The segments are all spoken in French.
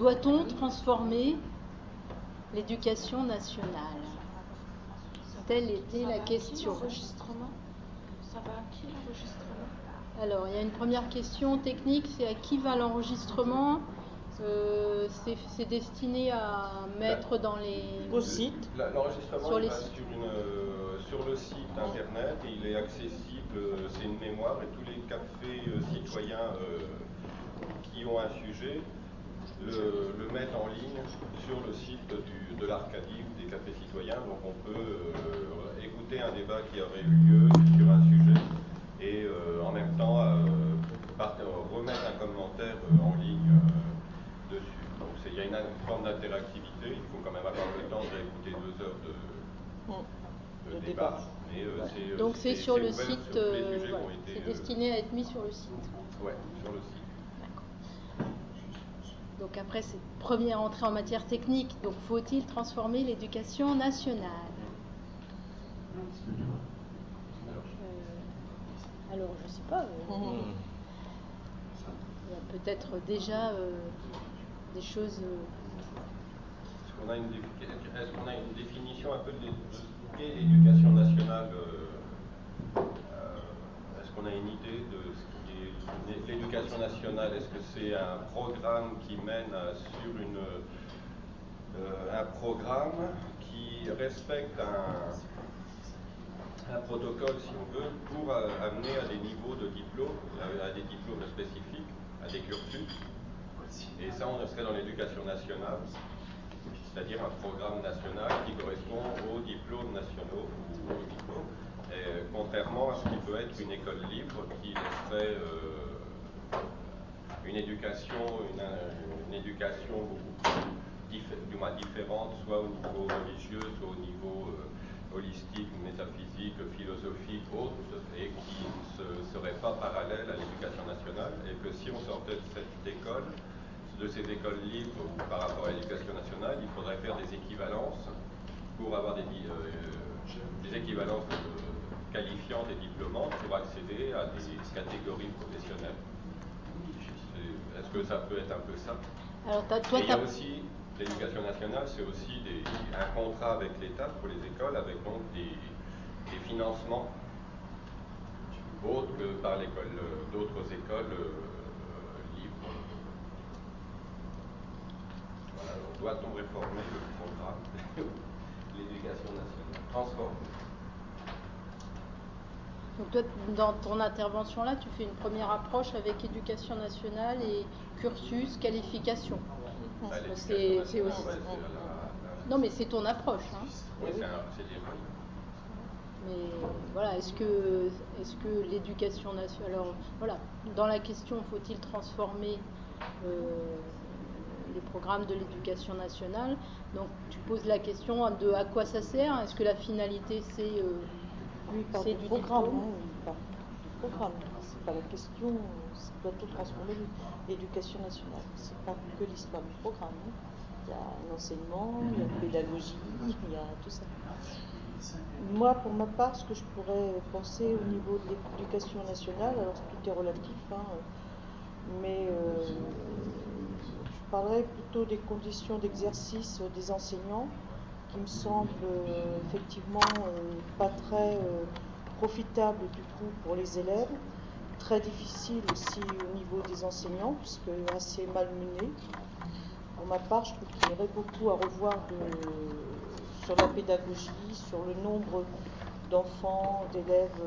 Doit-on transformer l'éducation nationale? Telle était la question. Ça va à qui l'enregistrement? Alors, il y a une première question technique, c'est à qui va l'enregistrement? Euh, c'est destiné à mettre dans les. Au site. L'enregistrement sur, euh, sur, le site internet et il est accessible, euh, c'est une mémoire et tous les cafés citoyens qui ont un sujet le, le, mettent en ligne sur le site du, de l'Arcadie ou des cafés citoyens. Donc on peut écouter un débat qui aurait eu lieu sur un sujet et en même temps remettre un commentaire en ligne dessus. Donc il y a une, forme d'interactivité, il faut quand même avoir le temps d'écouter deux heures de, de débat. Euh, euh, Donc c'est sur le site, euh, c'est destiné à être mis sur le site. Oui, sur le site. Donc après cette première entrée en matière technique, donc faut-il transformer l'éducation nationale? Alors, je ne sais pas. Mmh. Il y a peut-être déjà des choses. Euh, est-ce qu'on a, une définition un peu de l'éducation nationale euh, euh, Est-ce qu'on a une idée de ce qui est l'éducation nationale Est-ce que c'est un programme qui mène sur une, un programme qui respecte un, un protocole, si on veut, pour amener à des niveaux de diplôme, à des diplômes spécifiques, à des cursus? Et ça, on serait dans l'éducation nationale, c'est-à-dire un programme national qui correspond aux diplômes nationaux ou aux diplômes, contrairement à ce qui peut être une école libre qui serait euh, une éducation, une, éducation du moins différente, soit au niveau religieux, soit au niveau euh, holistique, métaphysique, philosophique, autre, et qui ne serait pas parallèle à l'éducation nationale, et que si on sortait de cette école, de ces écoles libres par rapport à l'éducation nationale, il faudrait faire des équivalences pour avoir des, euh, équivalences euh, qualifiantes et diplômantes pour accéder à des catégories professionnelles. Que ça peut être un peu ça Alors, Il y a aussi, l'éducation nationale, c'est aussi un contrat avec l'État pour les écoles, avec donc des, financements autres que par l'école, d'autres écoles. doit-on réformer le programme l'éducation nationale Transformer. Donc toi, dans ton intervention là, tu fais une première approche avec éducation nationale et cursus, qualification. Bah, c'est aussi. Non, mais c'est ton approche. Hein. Oui, c'est mais voilà, est-ce que, est que l'éducation nationale. Alors voilà, dans la question, faut-il transformer euh, les programmes de l'éducation nationale? Donc tu poses la question de à quoi ça sert? Est-ce que la finalité c'est euh, du programme hein, du programme. C'est pas la question, c'est plutôt transformer l'éducation nationale. C'est pas que l'histoire du programme. Hein. Il y a l'enseignement, il y a la pédagogie, il y a tout ça. Moi, pour ma part, ce que je pourrais penser au niveau de l'éducation nationale, alors tout est relatif, hein, mais euh, parlerai plutôt des conditions d'exercice des enseignants qui me semblent euh, effectivement euh, pas très euh, profitables du tout pour les élèves, très difficile aussi au niveau des enseignants puisque assez malmenés. Pour ma part, je trouve qu'il y aurait beaucoup à revoir sur la pédagogie, sur le nombre d'enfants, d'élèves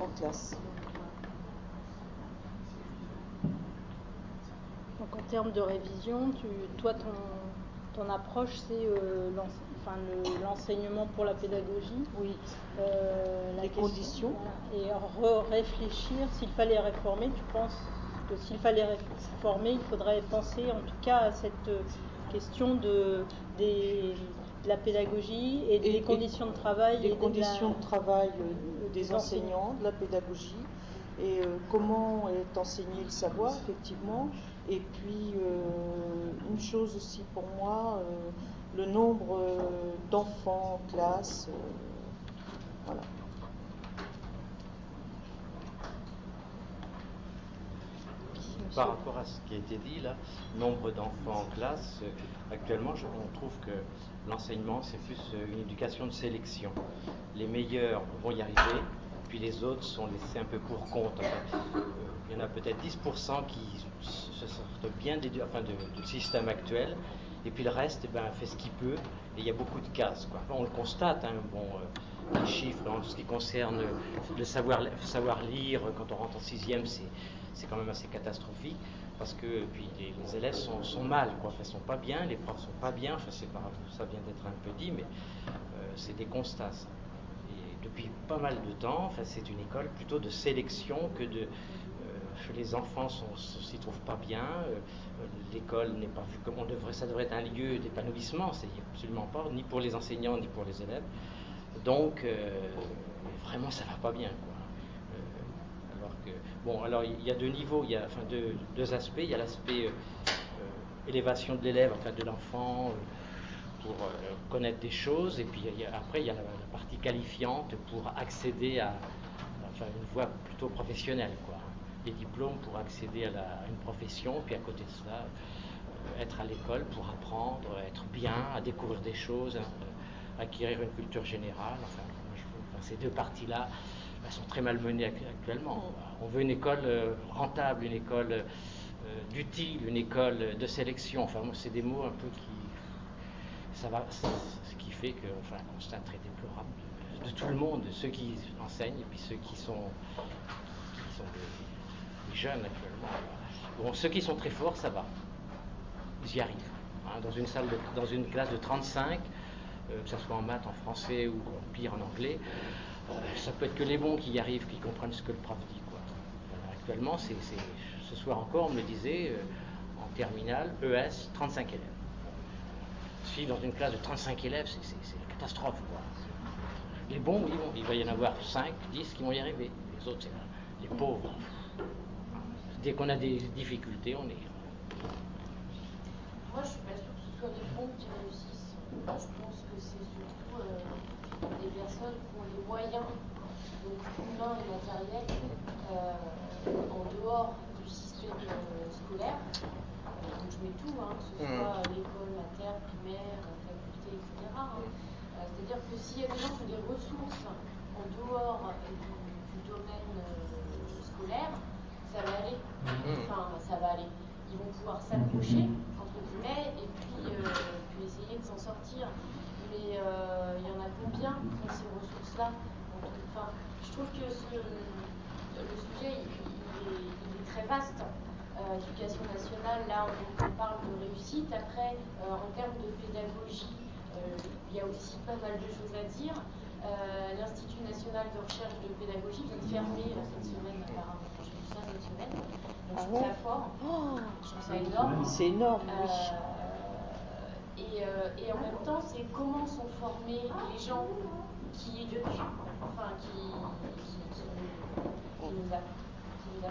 en classe. Donc en termes de révision, toi, ton, ton approche, c'est euh, l'enseignement pour la pédagogie. Oui. Euh, Les conditions. et réfléchir, s'il fallait réformer, tu penses que s'il fallait réformer, il faudrait penser en tout cas à cette question de, la pédagogie et des conditions de travail. Des conditions de, travail des enseignants, de la pédagogie et euh, comment est enseigné le savoir, effectivement. Et puis, euh, une chose aussi pour moi, euh, le nombre d'enfants en classe. voilà. par rapport à ce qui a été dit là, nombre d'enfants en classe, euh, actuellement, on trouve que l'enseignement, c'est plus euh, une éducation de sélection. Les meilleurs vont y arriver, puis les autres sont laissés un peu pour compte. il y en a peut-être 10% qui se sortent bien du système actuel, et puis le reste eh ben, fait ce qu'il peut, et il y a beaucoup de cases. Quoi. on le constate, hein, bon, les chiffres en ce qui concerne le savoir, savoir lire quand on rentre en sixième, c'est quand même assez catastrophique parce que puis les, élèves sont, sont, mal, quoi. Enfin, sont pas bien, les profs sont pas bien. Enfin, pas, ça vient d'être un peu dit, mais euh, c'est des constats. Et depuis pas mal de temps, enfin, c'est une école plutôt de sélection que de euh, les enfants s'y trouvent pas bien. Euh, l'école n'est pas vue comme on devrait. Ça devrait être un lieu d'épanouissement. C'est absolument pas, ni pour les enseignants ni pour les élèves. Donc, euh, vraiment, ça va pas bien. Quoi. Euh, alors que, bon, alors il y a deux niveaux, il y a enfin, deux, aspects. Il y a l'aspect élévation de l'élève, enfin de l'enfant, pour connaître des choses, et puis après, il y a la, partie qualifiante pour accéder à, une voie plutôt professionnelle. Quoi. Diplômes pour accéder à, une profession, puis à côté de ça, être à l'école pour apprendre, être bien, à découvrir des choses. Hein, acquérir une culture générale. Enfin, ces deux parties-là sont très mal menées actuellement. On veut une école euh, rentable, une école euh, d'utile, une école de sélection. Enfin, c'est des mots un peu qui. Ça va, ce qui fait que, enfin, un constat très déplorable de, tout le monde, de ceux qui enseignent et puis ceux qui sont, jeunes actuellement. Bon, ceux qui sont très forts, ça va. Ils y arrivent. Hein, dans une salle, dans une classe de 35, euh, que ce soit en maths, en français ou pire en anglais. Euh, ça peut être que les bons qui y arrivent, qui comprennent ce que le prof dit. Quoi. actuellement, ce soir encore, on me disait, euh, en terminale, ES, 35 élèves. Si dans une classe de 35 élèves, c'est, une catastrophe. Les bons, oui, bon, il va y en avoir 5, 10 qui vont y arriver. Les autres, c'est les pauvres. Dès qu'on a des difficultés, on est. Moi, je suis pas sûre que ce soit les bons qui réussissent. Je pense des personnes qui ont les moyens, donc humains et matériels, euh, en dehors du système euh, scolaire. donc je mets tout, hein, que ce mmh. soit l'école, la terre, primaire, faculté, etc. Hein. Euh, c'est-à-dire que s'il y a des gens qui ont des ressources en dehors du, domaine scolaire, ça va aller. Enfin, ça va aller. Ils vont pouvoir s'accrocher, entre guillemets, et puis, puis essayer de s'en sortir mais euh, il y en a combien qui ces ressources-là? Enfin, Je trouve que ce, le sujet il, est, très vaste. Euh, éducation nationale, là on, parle de réussite. Après, euh, en termes de pédagogie, il y a aussi pas mal de choses à dire. L'Institut national de recherche de pédagogie vient de fermer cette semaine apparemment. Je vu ça cette semaine. Donc je trouve ça fort. Oh, je trouve ça énorme. C'est énorme. Oui. Euh, et, en même temps, c'est comment sont formés les gens qui éduquent, enfin qui,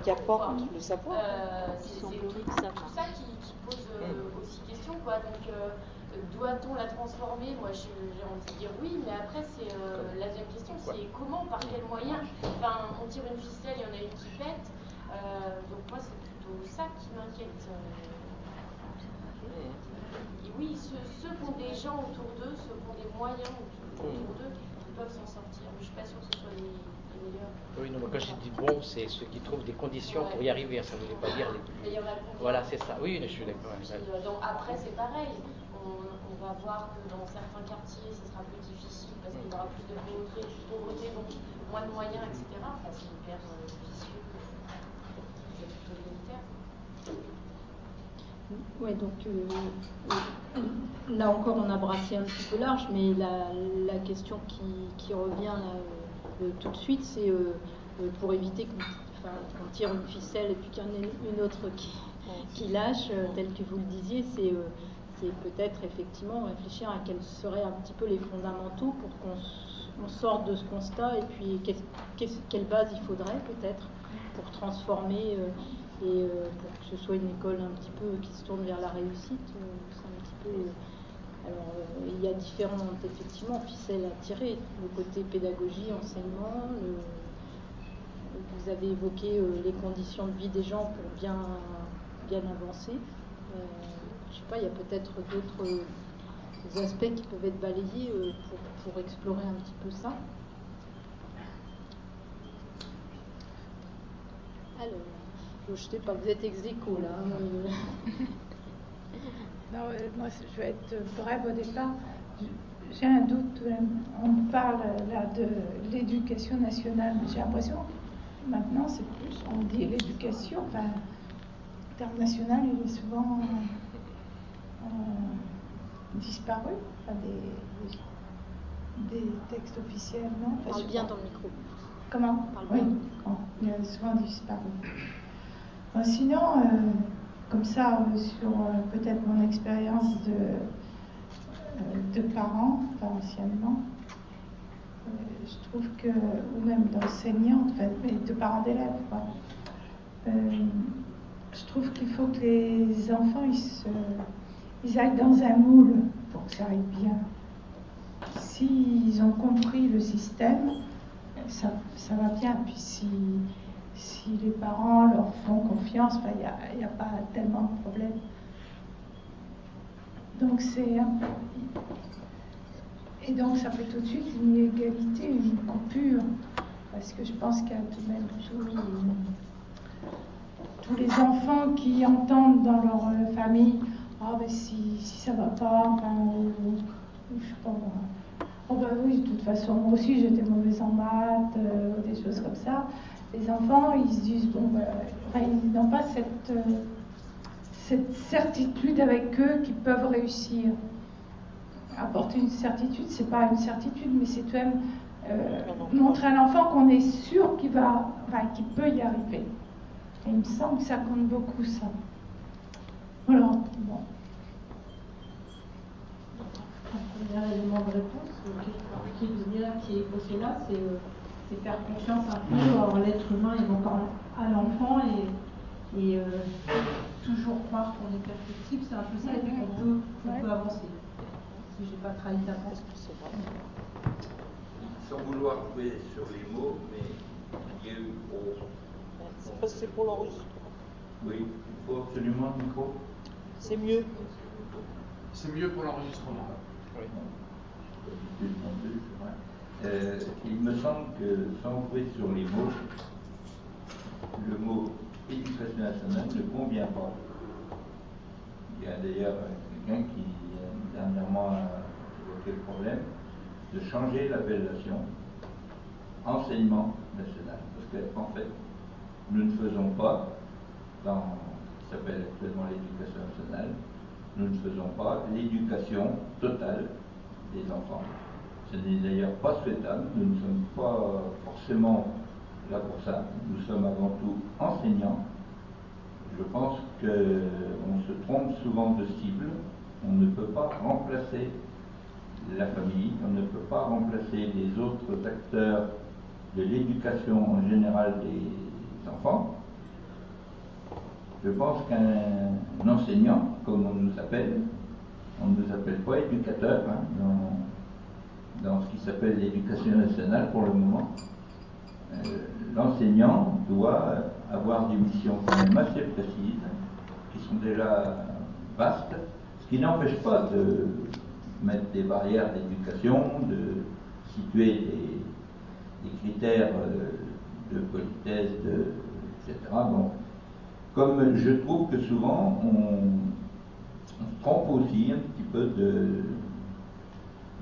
qui, apportent le savoir. Euh, c'est tout ça qui, pose euh, aussi question. Quoi. Donc, doit-on la transformer? Moi, j'ai envie de dire oui, mais après, c'est la deuxième question, c'est comment, par quels moyens? Enfin, on tire une ficelle, il y en a une qui pète. Donc moi, c'est plutôt ça qui m'inquiète oui, ceux, ceux, qui ont des gens autour d'eux, ceux qui ont des moyens autour, d'eux, ils peuvent s'en sortir. Mais je ne suis pas sûre que ce soit les, meilleurs. Oui, non, quand je dis bon, c'est ceux qui trouvent des conditions pour y arriver. Ça ne voulait pas dire les plus. Mais il y voilà, c'est ça. Oui, je suis d'accord. Euh, donc après, c'est pareil. On, on, va voir que dans certains quartiers, ce sera plus difficile parce qu'il y aura plus de pauvreté, pauvreté donc moins de moyens, etc. Enfin, c'est hyper euh, vicieux. C'est plutôt limitaire. Oui, donc euh, là encore, on a brassé un petit peu large, mais la, question qui, revient euh, tout de suite, c'est euh, pour éviter qu'on tire une ficelle et puis qu'il y en ait une autre qui, lâche, tel que vous le disiez, c'est peut-être effectivement réfléchir à quels seraient un petit peu les fondamentaux pour qu'on sorte de ce constat et puis quelle base il faudrait peut-être pour transformer et euh, pour que ce soit une école un petit peu qui se tourne vers la réussite, euh, un petit peu. Euh, alors, il y a différentes, effectivement, ficelles à tirer. Le côté pédagogie, enseignement, vous avez évoqué les conditions de vie des gens pour bien bien avancé. Euh, je sais pas, il y a peut-être d'autres aspects qui peuvent être balayés pour, pour, explorer un petit peu ça. Alors, je sais pas, vous êtes ex là. Hein, non, moi je vais être brève au départ. J'ai un doute, on parle là de l'éducation nationale, j'ai l'impression maintenant c'est plus, on dit l'éducation, enfin, le terme national il est souvent euh, disparu des, des, textes officiels, non? Parle bien dans le micro. Comment? Parle Oui, il a souvent disparu. Sinon, euh, comme ça, euh, sur peut-être mon expérience de de parents, pas anciennement, euh, je trouve que, ou même d'enseignants, mais de parents d'élèves, euh, je trouve qu'il faut que les enfants ils, se, ils aillent dans un moule pour que ça aille bien. S'ils ont compris le système, ça, ça, va bien. Puis si les parents leur font confiance, il n'y a, pas tellement de problèmes. Donc c'est et donc ça fait tout de suite une inégalité, une coupure, parce que je pense qu'il y a tout de même tous, les enfants qui entendent dans leur euh, famille ah ben si, si ça va pas, ou, je sais pas oh ben oui de toute façon moi aussi j'étais mauvaise en maths, euh, des choses comme ça. Les enfants ils se disent bon ben, ils n'ont pas cette euh, cette certitude avec eux qu'ils peuvent réussir. Apporter une certitude, c'est pas une certitude, mais c'est tout même euh, montrer à l'enfant qu'on est sûr qu'il va, qu'il peut y arriver. Et il me semble que ça compte beaucoup ça. Voilà. Bon. Élément de réponse qui, qui est là, c'est faire confiance un peu en l'être humain et donc à l'enfant et et euh, toujours croire qu'on est perfectible, c'est un peu ça, et puis qu'on peut, on peut avancer. Si je n'ai pas trahi ta pensée. Sans vouloir jouer sur les mots, mais il y a eu pour. C'est parce que c'est pour l'enregistrement. Oui, il faut absolument un micro. C'est mieux. C'est mieux pour l'enregistrement. Oui. Euh, il me semble que sans jouer sur les mots, le mot l'éducation nationale ne convient pas. Il y a d'ailleurs quelqu'un qui dernièrement a évoqué le problème de changer l'appellation enseignement national. Parce qu'en fait, nous ne faisons pas, dans ce qui s'appelle actuellement l'éducation nationale, nous ne faisons pas l'éducation totale des enfants. Ce n'est d'ailleurs pas souhaitable, nous ne sommes pas forcément là pour ça. Nous sommes avant tout enseignants. Je pense qu'on se trompe souvent de cible. On ne peut pas remplacer la famille, on ne peut pas remplacer les autres acteurs de l'éducation en général des enfants. Je pense qu'un enseignant, comme on nous appelle, on ne nous appelle pas éducateur hein, dans, ce qui s'appelle l'éducation nationale pour le moment. Euh, l'enseignant doit avoir des missions quand même assez précises, qui sont déjà vastes, ce qui n'empêche pas de mettre des barrières d'éducation, de situer des, critères euh, de politesse, etc. Comme je trouve que souvent on, se trompe aussi un petit peu de,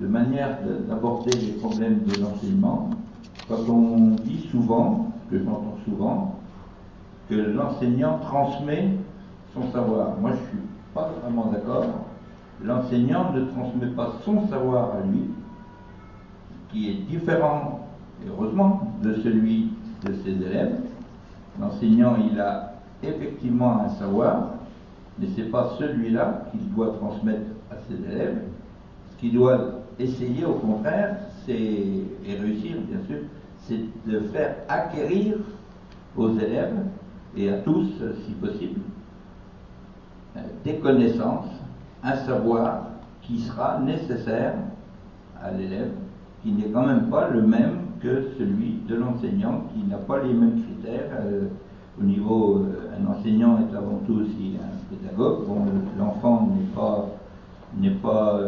de manière d'aborder les problèmes de l'enseignement, quand on dit souvent que j'entends souvent, que l'enseignant transmet son savoir. Moi, je ne suis pas vraiment d'accord. L'enseignant ne transmet pas son savoir à lui, qui est différent, heureusement, de celui de ses élèves. L'enseignant, il a effectivement un savoir, mais ce n'est pas celui-là qu'il doit transmettre à ses élèves. Ce qu'il doit essayer, au contraire, et réussir, bien sûr, c'est de faire acquérir aux élèves et à tous, si possible, euh, des connaissances, un savoir qui sera nécessaire à l'élève, qui n'est quand même pas le même que celui de l'enseignant, qui n'a pas les mêmes critères, euh, au niveau, euh, un enseignant est avant tout aussi un pédagogue. L'enfant n'est pas, n'est pas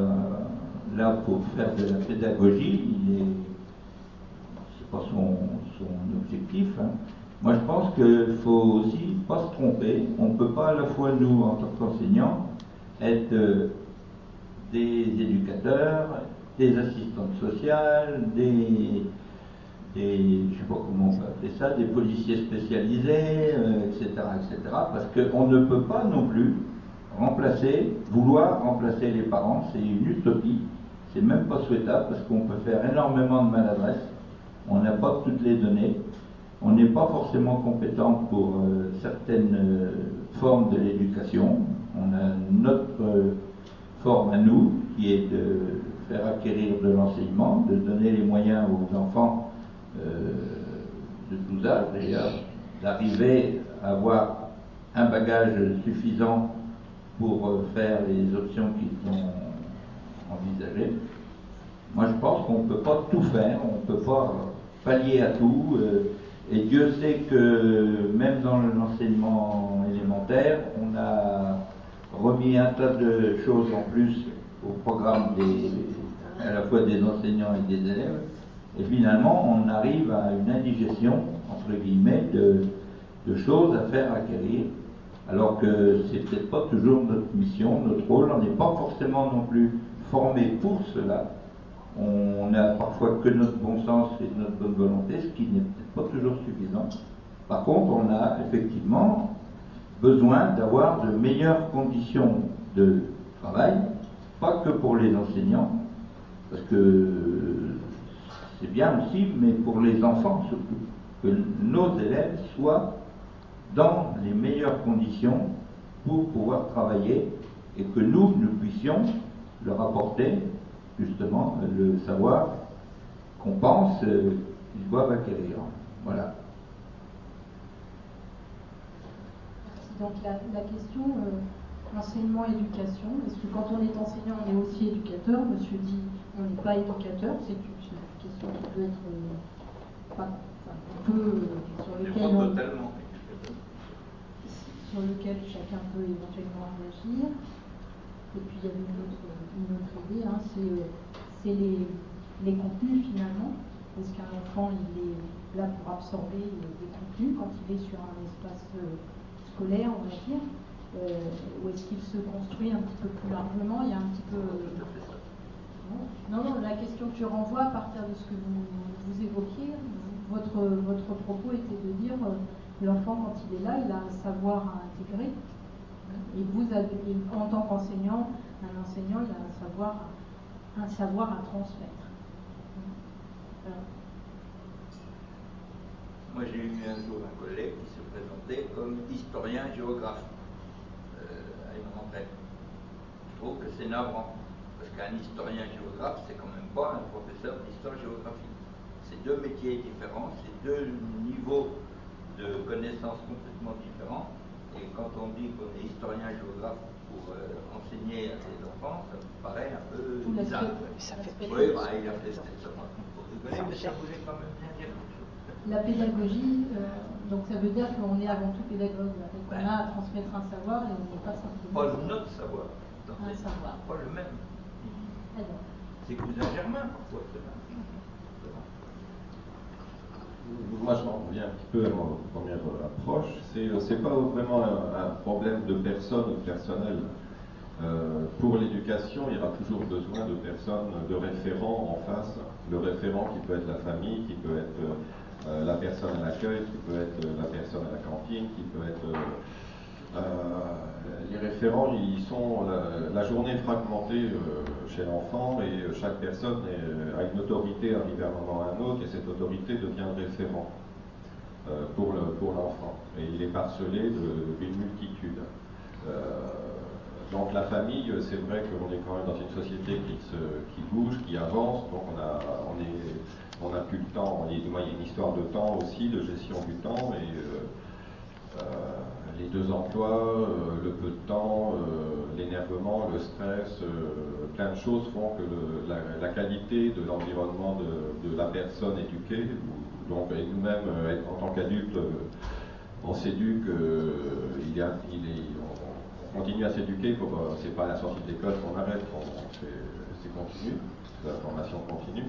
là pour faire de la pédagogie, il est, c'est pas son, objectif. Hein. Moi, je pense qu'il faut aussi pas se tromper. On ne peut pas à la fois, nous, en tant qu'enseignants, être euh, des éducateurs, des assistantes sociales, des, des, je sais pas comment on peut appeler ça, des policiers spécialisés, etc., euh, etc., parce qu'on ne peut pas non plus remplacer, vouloir remplacer les parents, c'est une utopie, c'est même pas souhaitable parce qu'on peut faire énormément de maladresse, on n'a pas toutes les données, on n'est pas forcément compétent pour euh, certaines euh, formes de l'éducation. On a notre euh, forme à nous, qui est de faire acquérir de l'enseignement, de donner les moyens aux enfants de tous âges d'ailleurs, d'arriver à avoir un bagage suffisant pour faire les options qu'ils ont envisagées. Moi, je pense qu'on ne peut pas tout faire, on ne peut pas pallier à tout. Et Dieu sait que même dans l'enseignement élémentaire, on a remis un tas de choses en plus au programme des, à la fois des enseignants et des élèves. Et finalement, on arrive à une indigestion, entre guillemets, de, de choses à faire acquérir, alors que c'est peut-être pas toujours notre mission, notre rôle. On n'est pas forcément non plus formé pour cela on n'a parfois que notre bon sens et notre bonne volonté, ce qui n'est peut-être pas toujours suffisant. Par contre, on a effectivement besoin d'avoir de meilleures conditions de travail, pas que pour les enseignants, parce que c'est bien aussi, mais pour les enfants surtout, que nos élèves soient dans les meilleures conditions pour pouvoir travailler et que nous, nous puissions leur apporter justement le savoir qu'on pense euh, qu'ils doivent acquérir. Voilà. Donc la, question, euh, enseignement-éducation, est-ce que quand on est enseignant, on est aussi éducateur? Monsieur dit, on n'est pas éducateur, c'est une, question qui peut être... Euh, un peu, sur lequel sur lequel chacun peut éventuellement réagir. Et puis il y avait une autre, idée, hein, c'est les, les, contenus finalement. Est-ce qu'un enfant il est là pour absorber des contenus quand il est sur un espace euh, scolaire, on va dire euh, Ou est-ce qu'il se construit un petit peu plus largement Il y a un petit peu. Non, non, la question que je renvoie à partir de ce que vous, vous évoquiez, votre, votre propos était de dire euh, l'enfant, quand il est là, il a un savoir à intégrer et vous avez, en tant qu'enseignant, un enseignant, il a un savoir, à transmettre. Moi, j'ai eu un jour un collègue qui se présentait comme historien géographe euh, à une rentrée. Je trouve que c'est navrant, parce qu'un historien géographe, c'est quand même pas un professeur d'histoire-géographie. C'est deux métiers différents, c'est deux niveaux de connaissances complètement différents. Et quand on dit qu'on est historien géographe pour euh, enseigner à ses enfants, ça me paraît un peu bizarre. Ça fait oui, bah, il a fait ça pour rigoler, mais ça voulait quand même bien dire quelque chose. La pédagogie, euh, donc ça veut dire qu'on est avant tout pédagogue. On a à transmettre un savoir et on n'est pas simplement. Pas notre savoir. Un savoir. Pas le même. C'est cousin germain parfois, c'est moi je m'en reviens un petit peu à ma première approche, c'est n'est pas vraiment un, problème de personne personnel. Euh, pour l'éducation, il y aura toujours besoin de personnes, de référents en face. Le référent qui peut être la famille, qui peut être euh, la personne à l'accueil, qui peut être la personne à la cantine, qui peut être euh, les référents, ils sont la, journée fragmentée euh, chez l'enfant et euh, chaque personne a une autorité à un moment à un autre et cette autorité devient référent pour l'enfant. et il est parcelé d'une multitude. donc la famille, c'est vrai qu'on est quand même dans une société qui bouge, qui avance, donc on a, on est, on a plus le temps, il y a une histoire de temps aussi, de gestion du temps et les deux emplois, euh, le peu de temps, euh, l'énervement, le stress, euh, plein de choses font que la, qualité de l'environnement de, la personne éduquée, donc et nous-mêmes en tant qu'adultes, on s'éduque, il, est, on, continue à s'éduquer, c'est pas à la sortie de l'école qu'on arrête, c'est continu, la formation continue.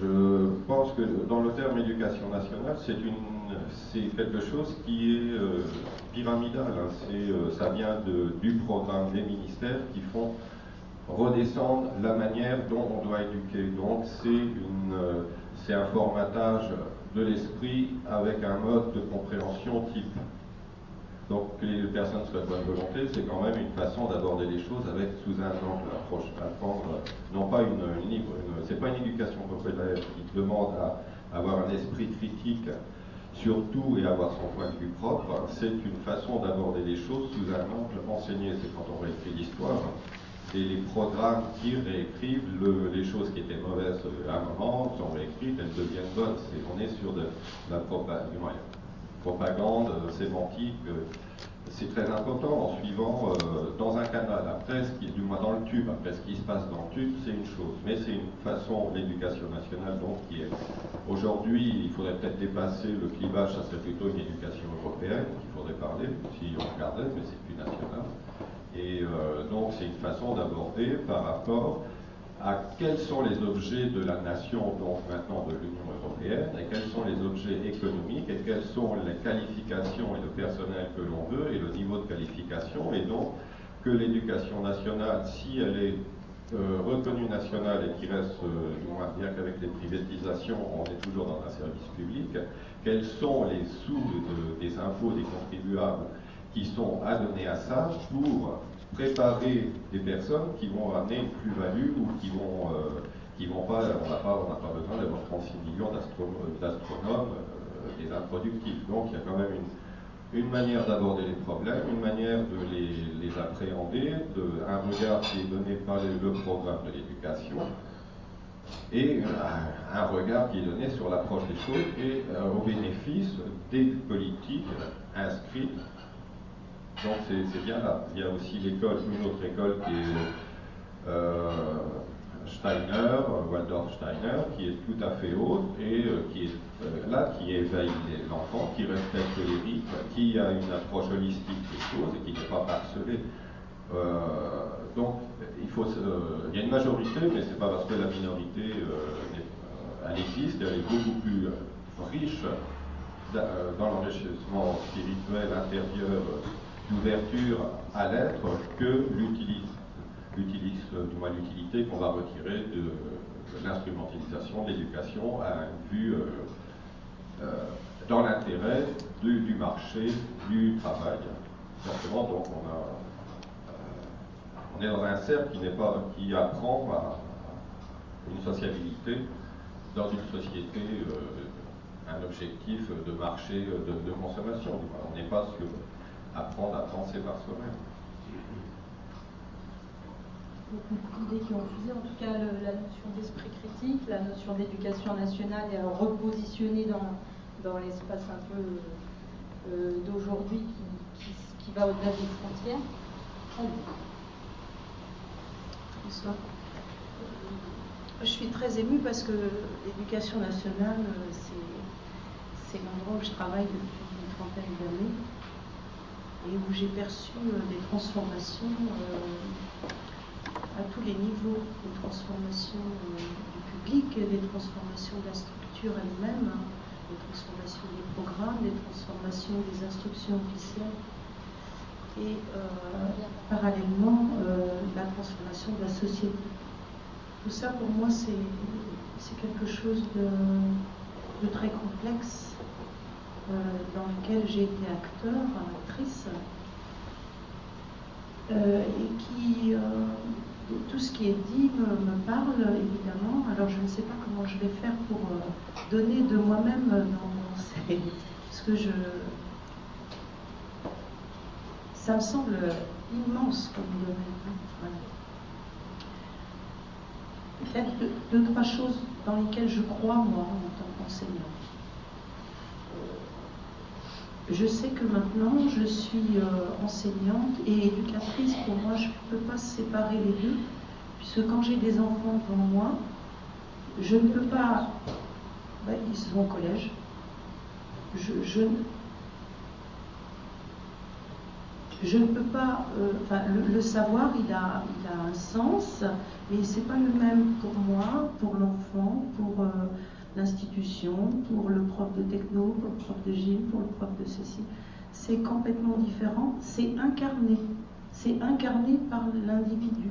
Je pense que dans le terme éducation nationale, c'est quelque chose qui est pyramidal. Hein. ça vient de, du programme des ministères qui font redescendre la manière dont on doit éduquer. Donc c'est un formatage de l'esprit avec un mode de compréhension type. Donc que les personnes soient de bonne volonté, c'est quand même une façon d'aborder les choses avec sous un angle approche, apprendre, non pas une, une, c'est pas une éducation populaire qui demande à avoir un esprit critique sur tout et avoir son point de vue propre, c'est une façon d'aborder les choses sous un angle enseigné. C'est quand on réécrit l'histoire, et les programmes qui réécrivent les choses qui étaient mauvaises à un moment sont réécrites, elles deviennent bonnes. on est sur de, la propagande, euh, sémantique. Euh, c'est très important en suivant euh, dans un canal, après ce qui est du moins dans le tube, après ce qui se passe dans le tube, c'est une chose. Mais c'est une façon, l'éducation nationale, donc, qui est. Aujourd'hui, il faudrait peut-être dépasser le clivage, ça serait plutôt une éducation européenne qu'il faudrait parler, si on regardait, mais c'est plus national. Et donc c'est une façon d'aborder par rapport à quels sont les objets de la nation, donc maintenant de l'Union européenne, et quels sont les objets économiques, et quelles sont les qualifications et le personnel que l'on veut, et le niveau de qualification, et donc que l'éducation nationale, si elle est euh, reconnue nationale et qui reste, euh, bien qu'avec les privatisations, on est toujours dans un service public, quels sont les sous des impôts des contribuables qui sont à donner à ça pour préparer des personnes qui vont amener une plus-value ou qui vont, euh, qui vont pas, on n'a pas, pas, besoin d'avoir 36 millions d'astronomes, euh, des improductifs. Donc il y a quand même une, une manière d'aborder les problèmes, une manière de les, les appréhender, de, un regard qui est donné par le programme de l'éducation et un, regard qui est donné sur l'approche des choses et euh, au bénéfice des politiques inscrites donc c'est bien là. Il y a aussi l'école, une autre école qui est euh, Steiner, Waldorf Steiner, qui est tout à fait haute et euh, qui est euh, là, qui éveille l'enfant, qui respecte les rythmes, qui a une approche holistique des choses et qui n'est pas parcelée. donc il, y a une majorité, mais c'est pas parce que la minorité elle existe, elle est beaucoup plus riche dans l'enrichissement spirituel intérieur d'ouverture à l'être que l'utilité qu'on va retirer de, l'instrumentalisation de l'éducation à une vue euh, euh, dans l'intérêt du, marché, du travail. Simplement, donc euh, on est dans un cercle qui, n'est pas, qui apprend à, une sociabilité dans une société, un objectif de marché de, de consommation. On n'est pas sur apprendre à penser par soi-même. Beaucoup d'idées qui ont fusé, en tout cas la notion d'esprit critique, la notion d'éducation nationale est repositionnée dans, dans l'espace un peu euh, d'aujourd'hui qui, qui, va au-delà des frontières. Bonsoir. Je suis très émue parce que l'éducation nationale, euh, c'est l'endroit où je travaille depuis une trentaine d'années et où j'ai perçu euh, des transformations euh, à tous les niveaux, des transformations euh, du public, des transformations de la structure elle-même, hein, des transformations des programmes, des transformations des instructions officielles et parallèlement la transformation de la société. Tout ça pour moi c'est quelque chose de très complexe euh, dans lequel j'ai été acteur, actrice, euh, et qui, euh, tout ce qui est dit me, parle évidemment. Alors je ne sais pas comment je vais faire pour donner de moi-même dans mon parce que je, ça me semble immense comme domaine. A deux, trois choses dans lesquelles je crois, moi, en tant qu'enseignant je sais que maintenant je suis euh, enseignante et éducatrice. Pour moi, je ne peux pas séparer les deux, puisque quand j'ai des enfants devant moi, je ne peux pas. Ben, ils sont au collège. Je, je ne peux pas, euh, enfin, le, savoir, il a, il a un sens, mais c'est pas le même pour moi, pour l'enfant, pour euh, l'institution, pour le prof de techno, pour le prof de gym, pour le prof de ceci. C'est complètement différent, c'est incarné, c'est incarné par l'individu.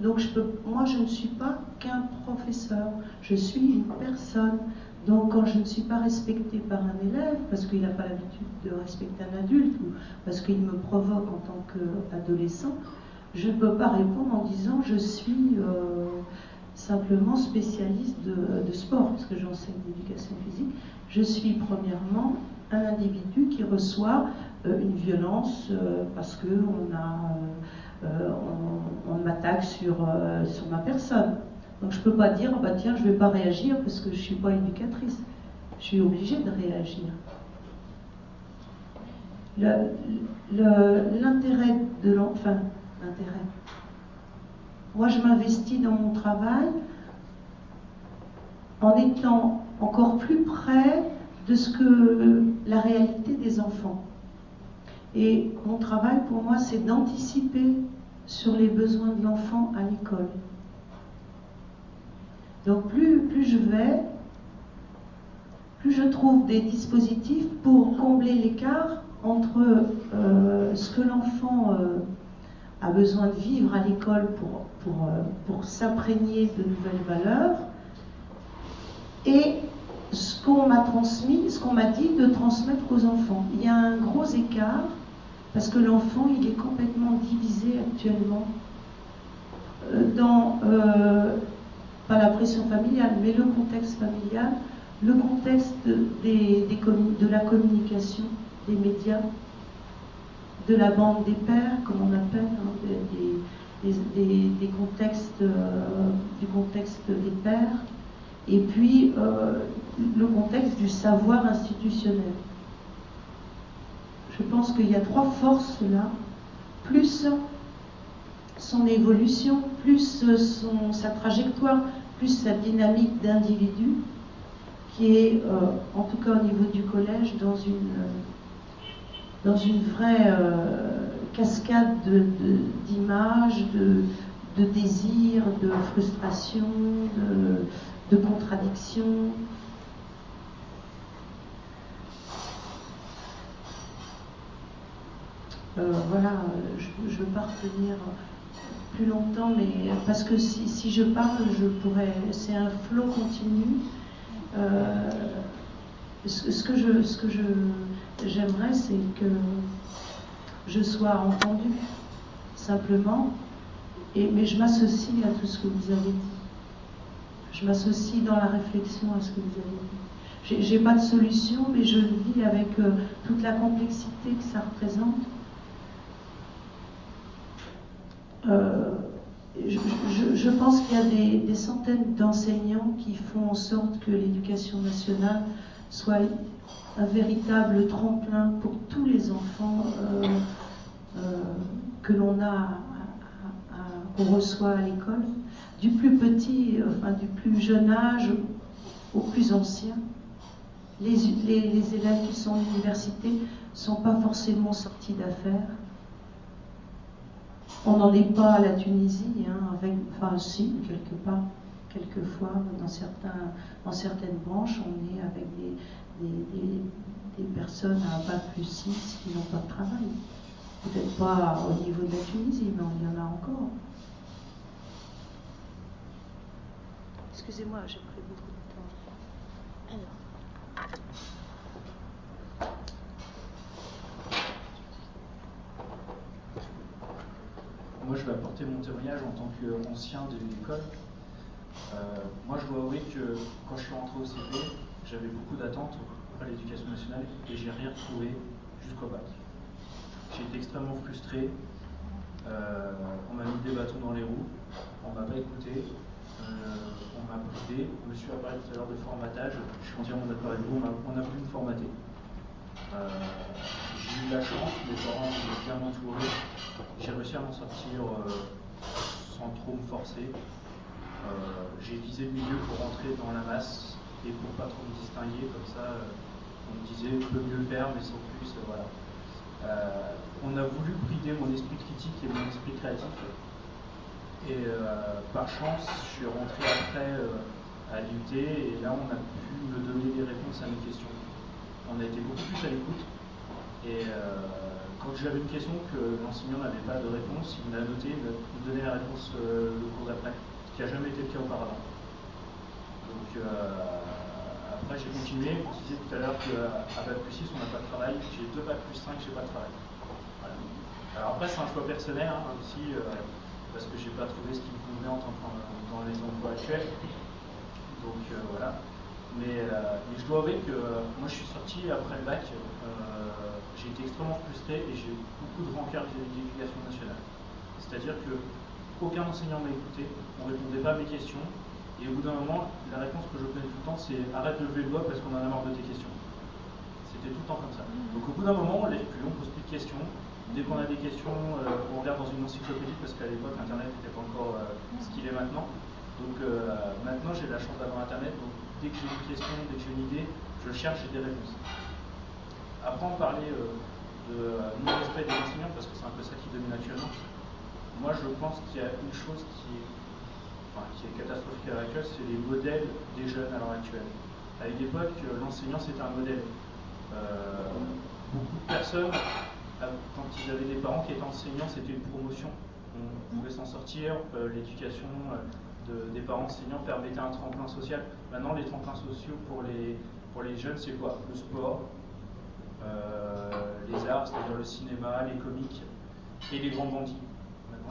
Donc je peux, moi, je ne suis pas qu'un professeur, je suis une personne donc quand je ne suis pas respectée par un élève, parce qu'il n'a pas l'habitude de respecter un adulte, ou parce qu'il me provoque en tant qu'adolescent, je ne peux pas répondre en disant je suis euh, simplement spécialiste de, sport, parce que j'enseigne l'éducation physique. Je suis premièrement un individu qui reçoit euh, une violence euh, parce a, on, m'attaque sur, ma personne. Donc je ne peux pas dire, bah, tiens, je ne vais pas réagir parce que je ne suis pas éducatrice. Je suis obligée de réagir. L'intérêt de l'enfant, l'intérêt. Moi, je m'investis dans mon travail en étant encore plus près de ce que la réalité des enfants. Et mon travail pour moi, c'est d'anticiper sur les besoins de l'enfant à l'école. Donc plus, je vais, plus je trouve des dispositifs pour combler l'écart entre euh, ce que l'enfant euh, a besoin de vivre à l'école pour, pour, euh, pour s'imprégner de nouvelles valeurs et ce qu'on m'a transmis, ce qu'on m'a dit de transmettre aux enfants. Il y a un gros écart parce que l'enfant, il est complètement divisé actuellement dans pas la pression familiale, mais le contexte familial, le contexte des, de la communication, des médias, de la bande des pères, comme on appelle, hein, contextes, euh, du contexte des pères, et puis euh, le contexte du savoir institutionnel. Je pense qu'il y a trois forces là, plus son évolution, plus sa trajectoire, plus sa dynamique d'individu, qui est, euh, en tout cas au niveau du collège, dans une, dans une vraie euh, cascade d'images, de, de, désirs, de frustration, de, de contradictions. Euh, voilà, je ne veux pas retenir plus longtemps, mais parce que si, je parle, je pourrais. C'est un flot continu. Euh, ce, que je, ce que je, j'aimerais, c'est que je sois entendue simplement. Et, mais je m'associe à tout ce que vous avez dit. Je m'associe dans la réflexion à ce que vous avez dit. J'ai, pas de solution, mais je vis avec euh, toute la complexité que ça représente. Euh, je, pense qu'il y a des, centaines d'enseignants qui font en sorte que l'éducation nationale soit un véritable tremplin pour tous les enfants euh, euh, que l'on a, qu'on reçoit à l'école, du plus petit, enfin du plus jeune âge au plus ancien. Les, élèves qui sont à l'université ne sont pas forcément sortis d'affaires. On n'en est pas à la Tunisie, hein, avec, enfin si, quelque part, quelquefois, dans, certains, dans certaines branches, on est avec des, des, personnes à pas plus 6 qui n'ont pas de travail. Peut-être pas au niveau de la Tunisie, mais il y en a encore. Excusez-moi, j'ai pris beaucoup de temps. Alors. moi, je vais apporter mon témoignage en tant qu'ancien de l'école. Euh, moi, je dois avouer que quand je suis rentré au CP, j'avais beaucoup d'attentes à l'éducation nationale et j'ai rien trouvé jusqu'au bac. J'ai été extrêmement frustré. Euh, on m'a mis des bâtons dans les roues, on m'a pas écouté, euh, on m'a bridé. Monsieur a parlé tout à l'heure de formatage, je suis entièrement d'accord avec vous, on a voulu me formater. j'ai eu la chance, mes parents m'ont bien entouré, j'ai réussi à m'en sortir sans trop me forcer. Euh, j'ai visé le milieu pour rentrer dans la masse et pour pas trop me distinguer, comme ça euh, on me disait peut mieux faire mais sans plus, voilà. on a voulu brider mon esprit critique et mon esprit créatif. Et euh, par chance, je suis rentré après euh, à l'IUT et là, on a pu me donner des réponses à mes questions. On a été beaucoup plus à l'écoute. Et euh, quand j'avais une question que l'enseignant n'avait pas de réponse, il me l'a noté, il me donnait la réponse le cours d'après, qui n'a jamais été le cas auparavant. Donc après, j'ai continué. Je disais tout à l'heure qu'à Bac plus 6, on n'a pas de travail. J'ai deux Bac plus 5, j'ai pas de travail. Alors après, c'est un choix personnel hein, aussi parce que je n'ai pas trouvé ce qui me convenait en tant que, dans les emplois actuels. Donc euh, voilà. Mais, euh, je dois avouer que euh, moi je suis sorti après le bac, j'ai été extrêmement frustré et j'ai beaucoup de rancœur vis-à-vis de l'éducation nationale. C'est-à-dire que aucun enseignant m'a écouté, on ne répondait pas à mes questions, et au bout d'un moment, la réponse que je prenais tout le temps, c'est arrête de lever le doigt parce qu'on en a marre de tes questions. C'était tout le temps comme ça. Donc au bout d'un moment, on lève plus, on pose plus de questions, Dès qu'on a des questions, euh, on regarde dans une encyclopédie parce qu'à l'époque, Internet n'était pas encore euh, ce qu'il est maintenant. Donc euh, maintenant, j'ai la chance d'avoir Internet. Donc dès que j'ai une question, dès que j'ai une idée, je cherche des réponses. Après, on parlait de non-respect des enseignants parce que c'est un peu ça qui domine actuellement. Moi, je pense qu'il y a une chose qui est, catastrophique à l'heure actuelle, c'est les modèles des jeunes à l'heure actuelle. À une époque, l'enseignant, c'était un modèle. beaucoup de personnes ah, quand ils avaient des parents qui étaient enseignants, c'était une promotion. On pouvait s'en sortir. Euh, l'éducation euh, des parents enseignants permettait un tremplin social. Maintenant, les tremplins sociaux pour les, jeunes, c'est quoi? Le sport, euh, les arts, c'est-à-dire le cinéma, les comiques et les grands bandits.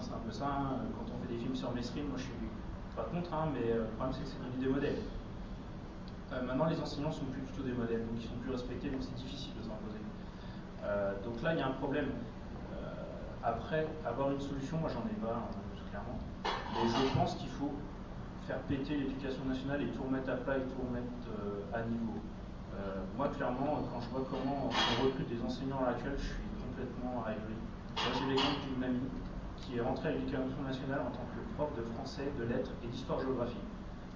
C'est un peu ça. Hein. Quand on fait des films sur mainstream, moi je suis pas contre, hein, mais le problème c'est que c'est devenu des modèles. maintenant, les enseignants sont plus plutôt des modèles, donc ils sont plus respectés, donc c'est difficile de s'imposer. Euh, donc là, il y a un problème. Euh, après, avoir une solution, moi j'en ai pas, hein, clairement. Mais je pense qu'il faut faire péter l'éducation nationale et tout remettre à plat et tout remettre euh, à niveau. moi, clairement, quand je vois comment on recrute des enseignants à l'actuel, je suis complètement ahuri. Moi, j'ai l'exemple d'une amie qui est rentrée à l'éducation nationale en tant que prof de français, de lettres et d'histoire-géographie.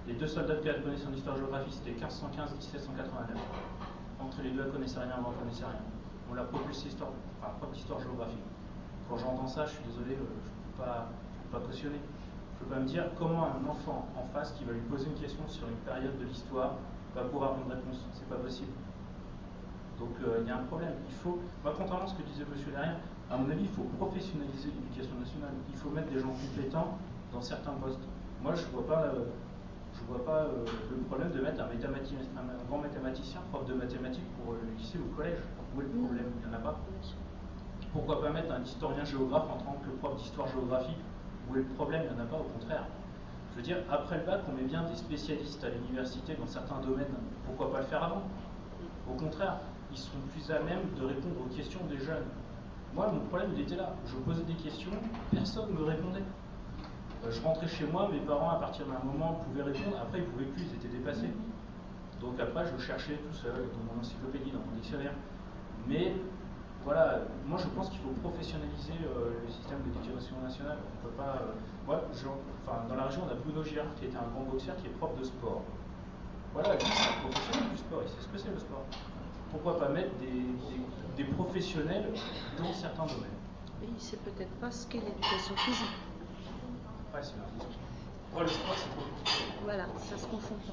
Les deux soldats qui connaissaient en histoire-géographie, c'était 1515-1789. Entre les deux, elles connaissaient rien, moi, ne connaissais rien on l'a propulsé histoire, enfin, prof d'histoire-géographie. Quand j'entends ça, je suis désolé, euh, je ne peux, pas cautionner. Je ne peux pas me dire comment un enfant en face qui va lui poser une question sur une période de l'histoire va pouvoir avoir une réponse. C'est pas possible. Donc euh, il y a un problème. Il faut, contrairement à ce que disait M. derrière, à mon avis, il faut professionnaliser l'éducation nationale. Il faut mettre des gens compétents dans certains postes. Moi, je ne vois pas, euh, pas le problème de mettre un, un, grand mathématicien, prof de mathématiques pour le lycée ou le collège. Où est le problème? Il n'y en a pas. Pourquoi pas mettre un historien géographe en tant que prof d'histoire-géographie Où est le problème? Il n'y en a pas, au contraire. Je veux dire, après le bac, on met bien des spécialistes à l'université dans certains domaines. Pourquoi pas le faire avant? Au contraire, ils seront plus à même de répondre aux questions des jeunes. Moi, mon problème, il était là. Je posais des questions, personne ne me répondait. Euh, je rentrais chez moi, mes parents, à partir d'un moment, pouvaient répondre. Après, ils ne pouvaient plus, ils étaient dépassés. Donc après, je cherchais tout seul dans mon encyclopédie, dans mon dictionnaire. Mais voilà, moi je pense qu'il faut professionnaliser euh, le système d'éducation nationale. On peut pas. Euh, moi, enfin, dans la région, on a Bruno Girard qui était un grand boxeur qui est prof de sport. Voilà, lui, c'est professionnel du sport, il sait ce que c'est le sport. Pourquoi pas mettre des, des, professionnels dans certains domaines Mais il ne sait peut-être pas ce qu'est l'éducation physique. Ouais, c'est Pour le sport, c'est Voilà, ça se confond pas.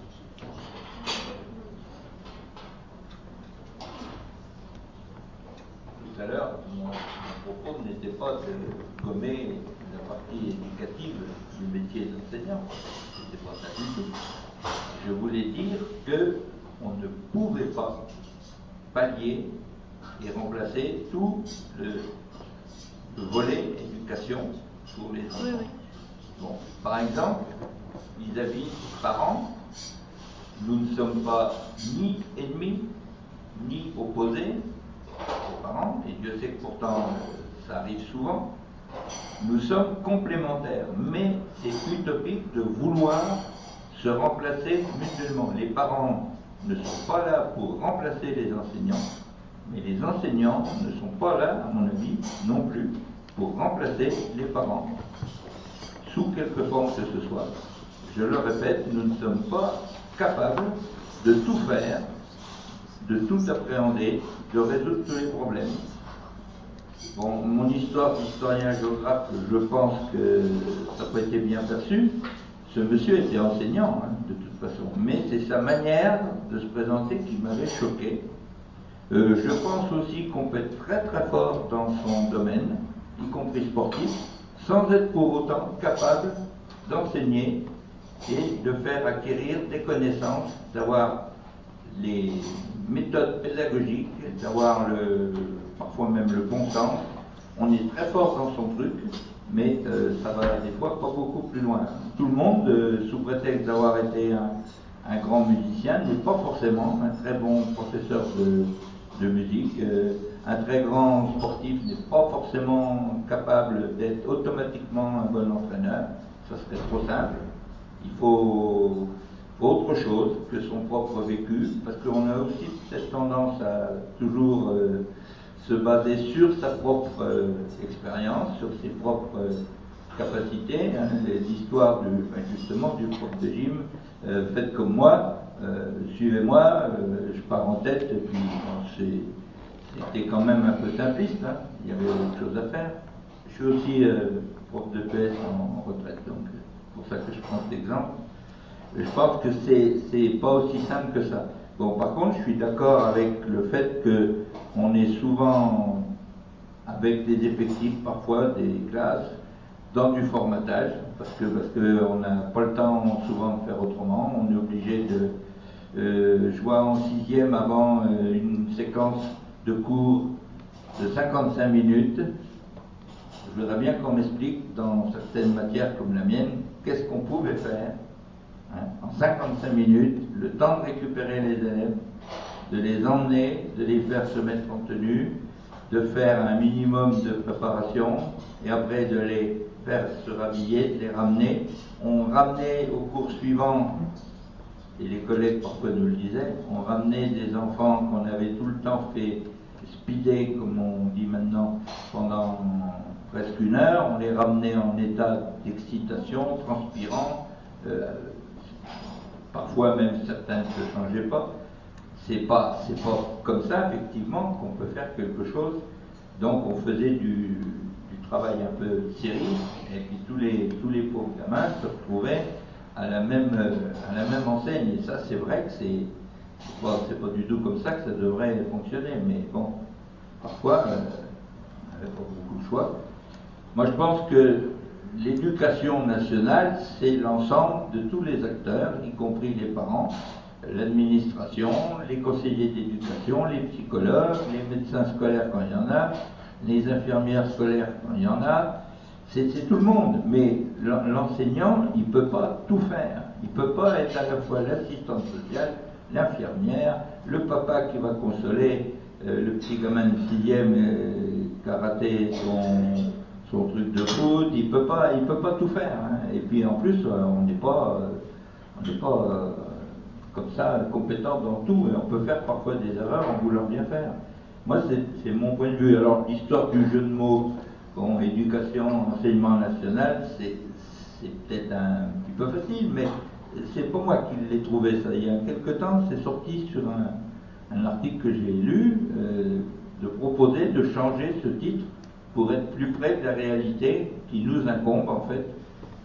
tout à l'heure, mon, propos n'était pas de gommer la partie éducative du métier d'enseignant. C'était pas ça du tout. Je voulais dire que on ne pouvait pas pallier et remplacer tout le, volet éducation pour les enfants. Bon, par exemple, vis-à-vis des parents, nous ne sommes pas ni ennemis ni opposés, aux parents, et Dieu sait que pourtant ça arrive souvent, nous sommes complémentaires. Mais c'est utopique de vouloir se remplacer mutuellement. Les parents ne sont pas là pour remplacer les enseignants, mais les enseignants ne sont pas là, à mon avis, non plus, pour remplacer les parents, sous quelque forme que ce soit. Je le répète, nous ne sommes pas capables de tout faire, de tout appréhender, de résoudre tous les problèmes. Bon, mon histoire d'historien géographe, je pense que ça pas été bien perçu. Ce monsieur était enseignant, hein, de toute façon, mais c'est sa manière de se présenter qui m'avait choqué. Euh, je pense aussi qu'on peut être très très fort dans son domaine, y compris sportif, sans être pour autant capable d'enseigner et de faire acquérir des connaissances, d'avoir les méthodes pédagogiques, d'avoir le, parfois même le bon sens. On est très fort dans son truc, mais euh, ça va des fois pas beaucoup plus loin. Tout le monde, euh, sous prétexte d'avoir été un, grand musicien, n'est pas forcément un très bon professeur de, musique. Euh, un très grand sportif n'est pas forcément capable d'être automatiquement un bon entraîneur. Ça serait trop simple. Il faut autre chose que son propre vécu, parce qu'on a aussi cette tendance à toujours se baser sur sa propre euh, expérience, sur ses propres euh, capacités. Hein, l'histoire justement du prof de gym, euh, faites comme moi, suivez-moi, je pars en tête, et puis c'était quand même un peu simpliste, hein, il y avait autre chose à faire. Je suis aussi prof de PS en, retraite, donc c'est pour ça que je prends cet exemple. Je pense que c'est pas aussi simple que ça. Bon, par contre, je suis d'accord avec le fait qu'on est souvent avec des effectifs, parfois des classes, dans du formatage, parce que qu'on n'a pas le temps souvent de faire autrement. On est obligé de. Euh, je en sixième avant euh, une séquence de cours de 55 minutes. Je voudrais bien qu'on m'explique dans certaines matières comme la mienne, qu'est-ce qu'on pouvait faire Hein, en 55 minutes, le temps de récupérer les élèves, de les emmener, de les faire se mettre en tenue, de faire un minimum de préparation et après de les faire se rhabiller, de les ramener. On ramenait au cours suivant, et les collègues parfois nous le disaient, on ramenait des enfants qu'on avait tout le temps fait speeder, comme on dit maintenant, pendant presque une heure. On les ramenait en état d'excitation, transpirant. Euh, parfois même certains ne se changeaient pas. C'est pas, pas comme ça, effectivement, qu'on peut faire quelque chose. Donc on faisait du, travail un peu série, et puis tous les, tous les pauvres gamins se retrouvaient à la même, à la même enseigne. Et ça, c'est vrai que c'est, c'est pas, pas du tout comme ça que ça devrait fonctionner. Mais bon, parfois, euh, on n'avait pas beaucoup de choix. Moi, je pense que l'éducation nationale, c'est l'ensemble de tous les acteurs, y compris les parents, l'administration, les conseillers d'éducation, les psychologues, les médecins scolaires quand il y en a, les infirmières scolaires quand il y en a. C'est tout le monde, mais l'enseignant, il ne peut pas tout faire. Il ne peut pas être à la fois l'assistante sociale, l'infirmière, le papa qui va consoler euh, le petit gamin de sixième euh, qui a raté son, truc de foot, il peut pas, peut pas tout faire. Hein. Et puis en plus, euh, on n'est pas, on n'est pas comme ça compétent dans tout, et on peut faire parfois des erreurs en voulant bien faire. Moi, c'est mon point de vue. Alors, l'histoire du jeu de mots, éducation, enseignement national, c'est peut-être un petit peu facile, mais c'est pas moi qui l'ai trouvé ça. Il y a quelque temps, c'est sorti sur un, un, article que j'ai lu, de proposer de changer ce titre pour être plus près de la réalité qui nous incombe en fait,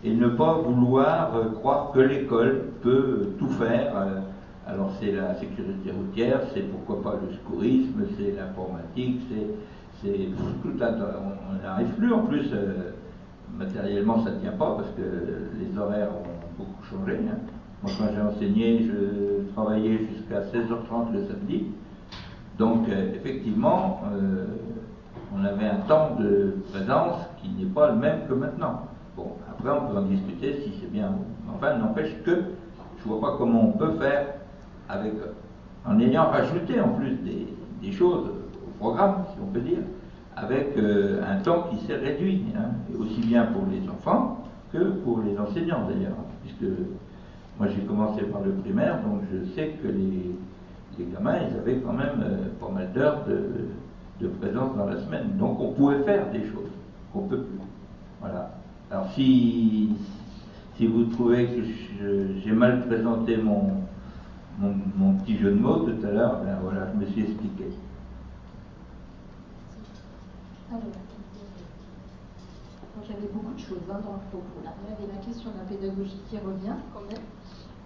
et ne pas vouloir euh, croire que l'école peut tout faire. Euh, alors c'est la sécurité routière, c'est pourquoi pas le secourisme, c'est l'informatique, c'est tout un, on n'arrive plus en plus. Euh, matériellement, ça ne tient pas parce que les horaires ont beaucoup changé. Hein. Moi, quand j'ai enseigné, je travaillais jusqu'à 16h30 le samedi. Donc, effectivement, on avait un temps de présence qui n'est pas le même que maintenant. Bon, après on peut en discuter si c'est bien. Enfin, n'empêche que je ne vois pas comment on peut faire avec, en ayant rajouté en plus des, choses au programme, si on peut dire, avec euh, un temps qui s'est réduit, hein, aussi bien pour les enfants que pour les enseignants d'ailleurs, puisque moi j'ai commencé par le primaire, donc je sais que les, gamins, ils avaient quand même euh, pas mal d'heures de, présence dans la semaine. Donc on pouvait faire des choses qu'on peut plus. Voilà. Alors si, si vous trouvez que j'ai mal présenté mon, mon, petit jeu de mots tout à l'heure, ben voilà, je me suis expliqué. Alors, j'avais beaucoup de choses hein, dans le propos. Il y avait la question de la pédagogie qui revient quand même.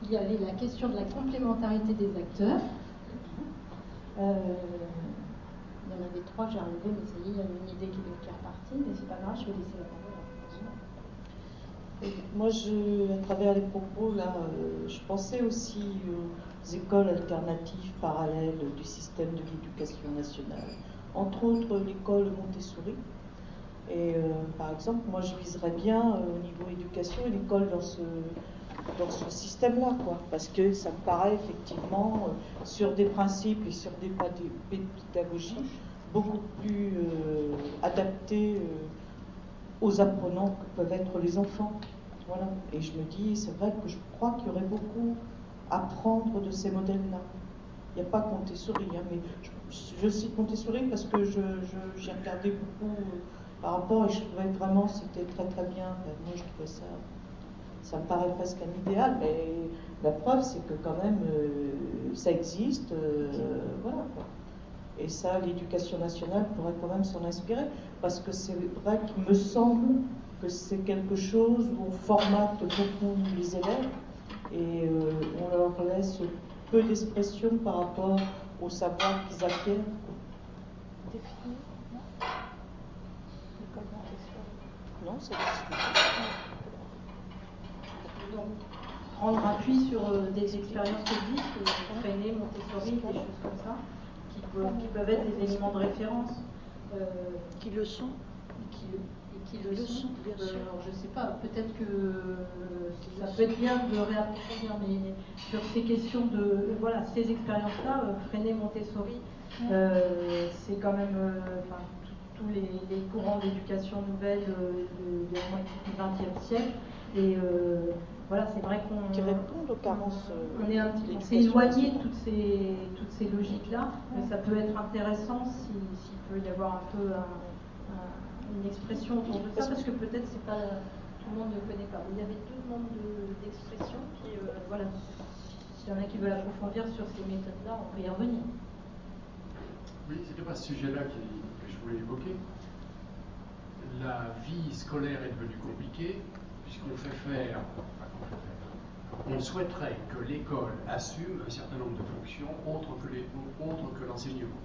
Il y avait la question de la complémentarité des acteurs. Euh, il y en avait trois, j'ai enlevé, mais ça y est, il y a une idée qui, est repartie, mais c'est pas grave, je vais laisser la parole moi, je, à travers les propos, là, euh, je pensais aussi aux écoles alternatives parallèles du système de l'éducation nationale, entre autres l'école Montessori. Et euh, par exemple, moi, je viserais bien euh, au niveau éducation une école dans ce, dans ce système-là, quoi, parce que ça me paraît effectivement sur des principes et sur des pédagogies beaucoup plus adaptés aux apprenants que peuvent être les enfants. Voilà. Et je me dis, c'est vrai que je crois qu'il y aurait beaucoup à prendre de ces modèles-là. Il n'y a pas Montessori, hein, mais je, cite Montessori parce que j'ai je, regardé beaucoup euh, par rapport et je trouvais vraiment c'était très très bien. moi je trouvais ça, ça me paraît presque un idéal, mais la preuve c'est que quand même euh, ça existe. Euh, voilà quoi. Et ça, l'éducation nationale pourrait quand même s'en inspirer, parce que c'est vrai qu'il me semble que c'est quelque chose où on formate beaucoup les élèves et euh, on leur laisse peu d'expression par rapport au savoir qu'ils acquièrent. Non, c'est Donc, prendre appui sur euh, des expériences qui existent, freiner, Montessori, des choses comme ça qui peuvent être des éléments de référence. Euh, qui le sont qui, et qui le, sont. bien euh, sûr. Alors, je ne sais pas, peut-être que ça peut être bien de réapprofondir, mais sur ces questions de. Voilà, ces expériences-là, euh, Freinet, Montessori, c'est quand même. Enfin, tous les, les, courants d'éducation nouvelle du XXe siècle. Et voilà, c'est vrai qu'on qui répondent aux carences. On est un petit peu éloigné de toutes ces, toutes ces logiques-là, mais ça peut être intéressant s'il peut y avoir un peu une expression autour de ça, parce que peut-être c'est pas tout le monde ne connaît pas. il y avait deux demandes d'expression qui, euh, voilà, s'il y en a qui veulent approfondir sur ces méthodes-là, on peut y revenir. Oui, c'était pas ce sujet-là que je voulais évoquer. La vie scolaire est devenue compliquée puisqu'on fait faire on souhaiterait que l'école assume un certain nombre de fonctions autres que, l'enseignement.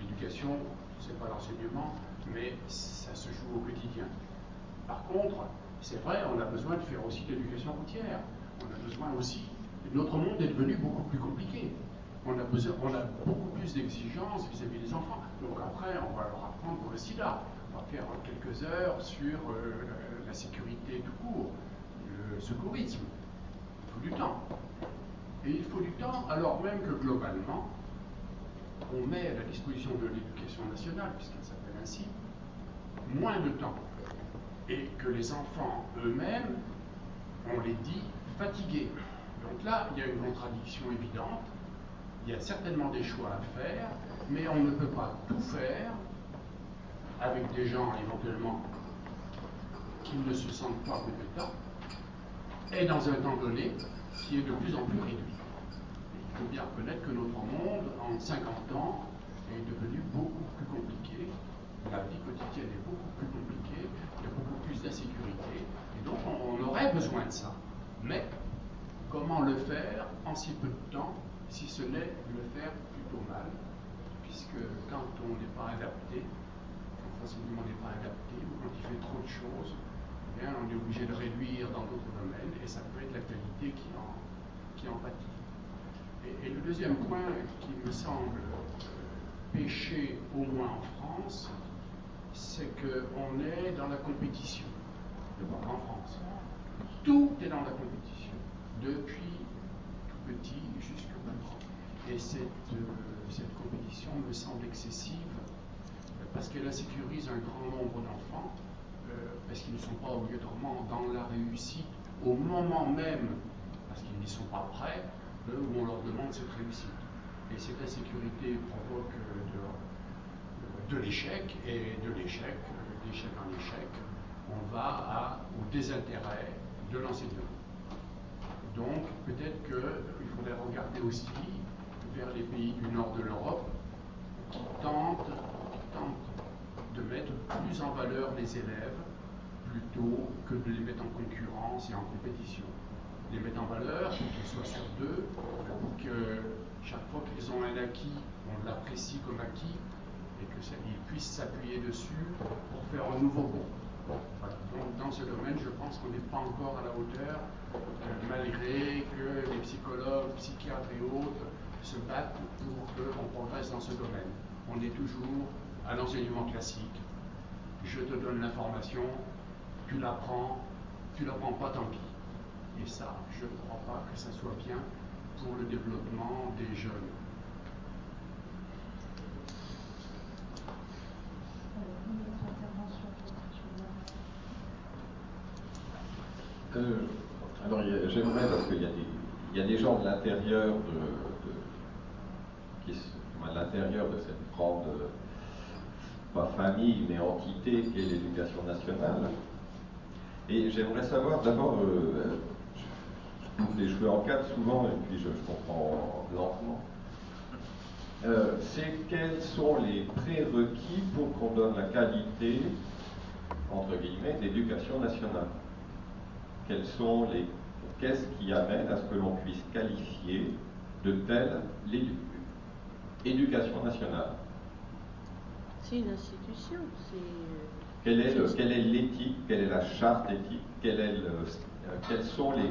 L'éducation, ce n'est pas l'enseignement, mais ça se joue au quotidien. Par contre, c'est vrai, on a besoin de faire aussi de l'éducation routière. On a besoin aussi. Notre monde est devenu beaucoup plus compliqué. On a, beaucoup plus d'exigences vis-à-vis des enfants. Donc après, on va leur apprendre le sida. On va faire quelques heures sur euh, la sécurité tout court, le secourisme du temps. Et il faut du temps, alors même que globalement, on met à la disposition de l'éducation nationale, puisqu'elle s'appelle ainsi, moins de temps. Et que les enfants eux-mêmes, on les dit, fatigués. Donc là, il y a une contradiction évidente. Il y a certainement des choix à faire, mais on ne peut pas tout faire avec des gens éventuellement qui ne se sentent pas compétents et dans un temps donné qui est de plus en plus réduit. il faut bien reconnaître que notre monde, en 50 ans, est devenu beaucoup plus compliqué. La vie quotidienne est beaucoup plus compliquée, il y a beaucoup plus d'insécurité, et donc on, aurait besoin de ça. Mais comment le faire en si peu de temps, si ce n'est le faire plutôt mal, puisque quand on n'est pas adapté, quand l'enseignement n'est pas adapté, ou quand il fait trop de choses, on est obligé de réduire dans d'autres domaines et ça peut être la qualité qui en, qui en pâtit. Et, le deuxième point qui me semble euh, péché au moins en France, c'est qu'on est dans la compétition. en France. Tout est dans la compétition, depuis tout petit jusqu'au grand. Et cette, euh, cette compétition me semble excessive parce qu'elle insécurise un grand nombre d'enfants parce qu'ils ne sont pas obligatoirement dans la réussite au moment même, parce qu'ils n'y sont pas prêts, où on leur demande cette réussite. Et cette insécurité provoque de, l'échec, et de l'échec, d'échec en échec, on va au désintérêt de l'enseignement. Donc peut-être qu'il faudrait regarder aussi vers les pays du nord de l'Europe qui tentent de mettre plus en valeur les élèves plutôt que de les mettre en concurrence et en compétition. Les mettre en valeur, qu'ils soient sur deux, que chaque fois qu'ils ont un acquis, on l'apprécie comme acquis et qu'ils puissent s'appuyer dessus pour faire un nouveau bond. Donc dans ce domaine, je pense qu'on n'est pas encore à la hauteur, euh, malgré que les psychologues, psychiatres et autres se battent pour qu'on progresse dans ce domaine. On est toujours à l'enseignement classique. Je te donne l'information, tu l'apprends, tu l'apprends pas, tant pis. Et ça, je ne crois pas que ça soit bien pour le développement des jeunes. Euh, alors j'aimerais, parce qu'il y, a des gens de l'intérieur de l'intérieur de cette grande, pas famille, mais entité qu'est l'éducation nationale. Et j'aimerais savoir d'abord, euh, les en quatre souvent, et puis je, comprends lentement. Euh, c'est quels sont les prérequis pour qu'on donne la qualité, entre guillemets, d'éducation nationale? Quels sont les, qu'est-ce qui amène à ce que l'on puisse qualifier de telle éducation nationale? C'est une institution. C'est... Quelle est, l'éthique Quelle est la charte éthique le, Quels sont les,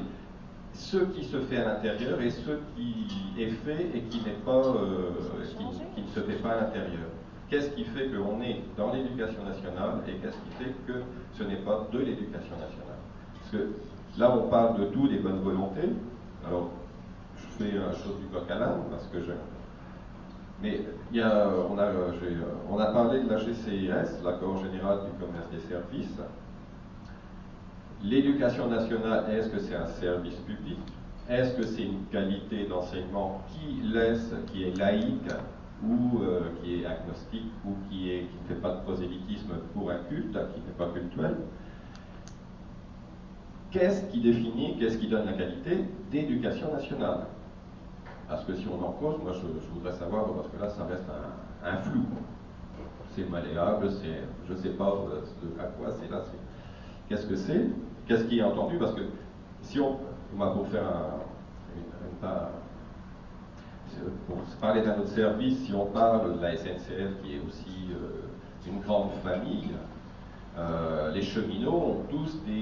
ce qui se fait à l'intérieur et ce qui est fait et qui euh, ne se fait pas à l'intérieur Qu'est-ce qui fait qu'on est dans l'éducation nationale et qu'est-ce qui fait que ce n'est pas de l'éducation nationale? Parce que là, on parle de tout, des bonnes volontés. Alors, je fais un chose du coq à l'âne parce que je. Mais y a, on, a, parlé de la GCIS, l'accord général du commerce des services. L'éducation nationale, est-ce que c'est un service public? Est-ce que c'est une qualité d'enseignement qui laisse, qui est laïque ou euh, qui est agnostique ou qui ne fait pas de prosélytisme pour un culte, qui n'est pas cultuel? Qu'est-ce qui définit, qu'est-ce qui donne la qualité d'éducation nationale? Parce que si on en cause, moi je, voudrais savoir, parce que là ça reste un, flou. C'est malléable, c'est, je ne sais pas euh, à quoi c'est là. qu'est-ce que c'est Qu'est-ce qui est entendu Parce que si on, pour faire un, pour parler d'un autre service, si on parle de la SNCF qui est aussi euh, une grande famille, euh, les cheminots ont tous des,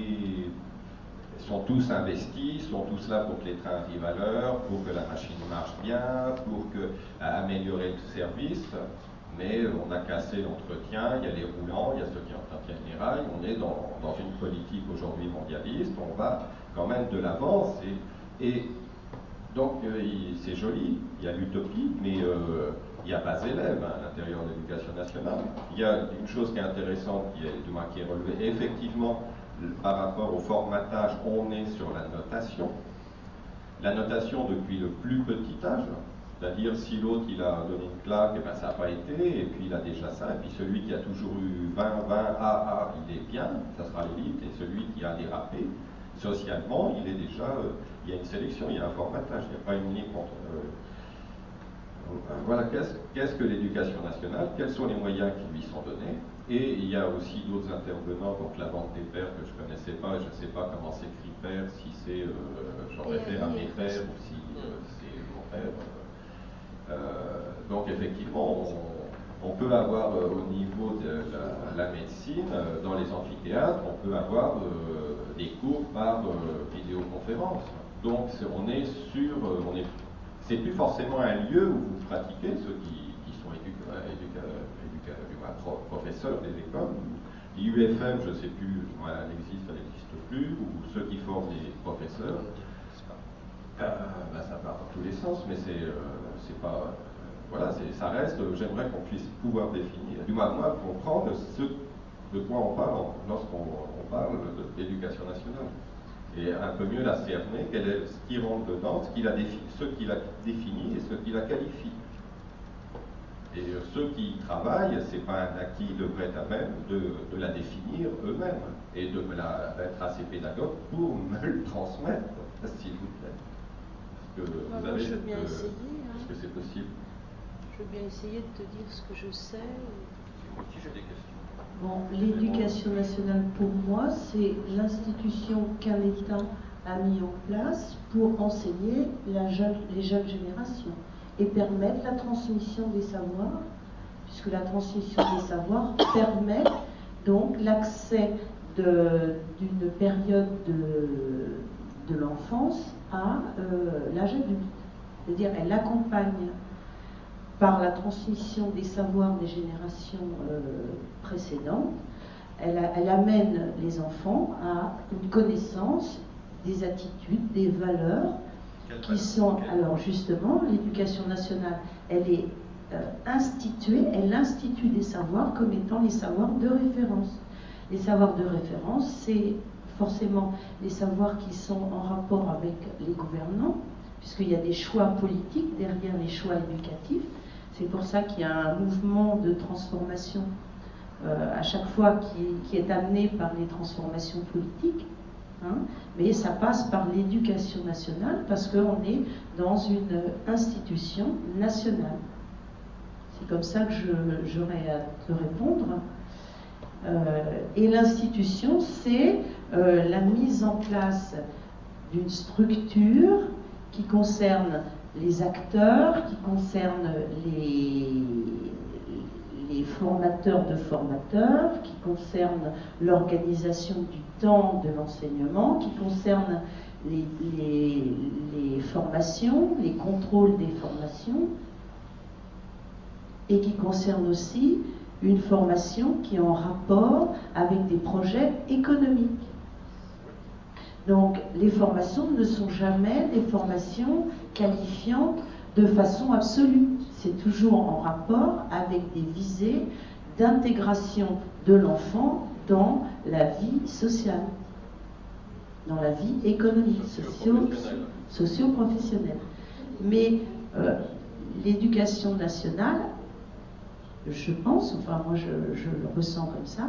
sont tous investis, sont tous là pour que les trains arrivent à l'heure, pour que la machine marche bien, pour que, améliorer le service. Mais on a cassé l'entretien, il y a les roulants, il y a ceux qui entretiennent les rails. On est dans, une politique aujourd'hui mondialiste, on va quand même de l'avance. Et, et, donc euh, c'est joli, il y a l'utopie, mais euh, il n'y a pas élèves hein, à l'intérieur de l'éducation nationale. Il y a une chose qui est intéressante, qui est, qui est relevée. effectivement, par rapport au formatage, on est sur la notation. La notation depuis le plus petit âge, c'est-à-dire si l'autre il a donné une claque, et eh ben ça n'a pas été, et puis il a déjà ça, et puis celui qui a toujours eu 20, 20, AA, il est bien, ça sera l'élite, et celui qui a dérapé, socialement, il est déjà, euh, il y a une sélection, il y a un formatage, il n'y a pas une ligne contre. Euh, voilà, qu'est-ce que l'éducation nationale Quels sont les moyens qui lui sont donnés et il y a aussi d'autres intervenants, donc la vente des pères que je ne connaissais pas, je ne sais pas comment s'écrit père, si c'est, euh, j'en réfère à mes pères ou si euh, c'est mon père. Euh, donc effectivement, on, peut avoir au niveau de la, médecine, dans les amphithéâtres, on peut avoir des cours par vidéoconférence. Donc on est sur, on est, c'est plus forcément un lieu où vous pratiquez, ceux qui, qui sont éducateurs professeurs des écoles. L'IUFM, je ne sais plus, elle existe, elle n'existe plus, ou ceux qui forment les professeurs. Euh, ben, ça part dans tous les sens, mais c'est euh, pas. Euh, voilà, ça reste. J'aimerais qu'on puisse pouvoir définir, du moins, moi, comprendre ce de quoi on parle lorsqu'on parle d'éducation nationale. Et un peu mieux la cerner, quel est ce qui rentre dedans, ce qu'il a, ce qu'il a défini et ce qu'il a qualifié. Et ceux qui y travaillent, ce n'est pas un acquis, ils devraient être à même de, la définir eux-mêmes et de la, d'être assez pédagogue pour me le transmettre, s'il vous plaît. Est-ce que vous avez, je veux bien essayer. Hein. Est-ce que c'est possible? Je veux bien essayer de te dire ce que je sais. Si j'ai des questions. Bon, l'éducation nationale, pour moi, c'est l'institution qu'un État a mis en place pour enseigner la les jeunes générations et permettre la transmission des savoirs, puisque la transmission des savoirs permet donc l'accès d'une période de, de l'enfance à euh, l'âge adulte. C'est-à-dire, elle accompagne par la transmission des savoirs des générations euh, précédentes, elle, elle, amène les enfants à une connaissance des attitudes, des valeurs qui sont, alors justement, l'éducation nationale, elle est euh, instituée, elle institue des savoirs comme étant les savoirs de référence. Les savoirs de référence, c'est forcément les savoirs qui sont en rapport avec les gouvernants, puisqu'il y a des choix politiques derrière les choix éducatifs. C'est pour ça qu'il y a un mouvement de transformation euh, à chaque fois qui est, amené par les transformations politiques. Hein. mais ça passe par l'éducation nationale parce qu'on est dans une institution nationale. C'est comme ça que j'aurais à te répondre. Euh, et l'institution, c'est euh, la mise en place d'une structure qui concerne les acteurs, qui concerne les, les formateurs de formateurs, qui concerne l'organisation du temps de l'enseignement, qui concerne les, les, formations, les contrôles des formations, et qui concerne aussi une formation qui est en rapport avec des projets économiques. Donc les formations ne sont jamais des formations qualifiantes de façon absolue. C'est toujours en rapport avec des visées d'intégration de l'enfant dans la vie sociale, dans la vie économique, socio-professionnelle. Mais euh, l'éducation nationale je pense, enfin moi je, le ressens comme ça,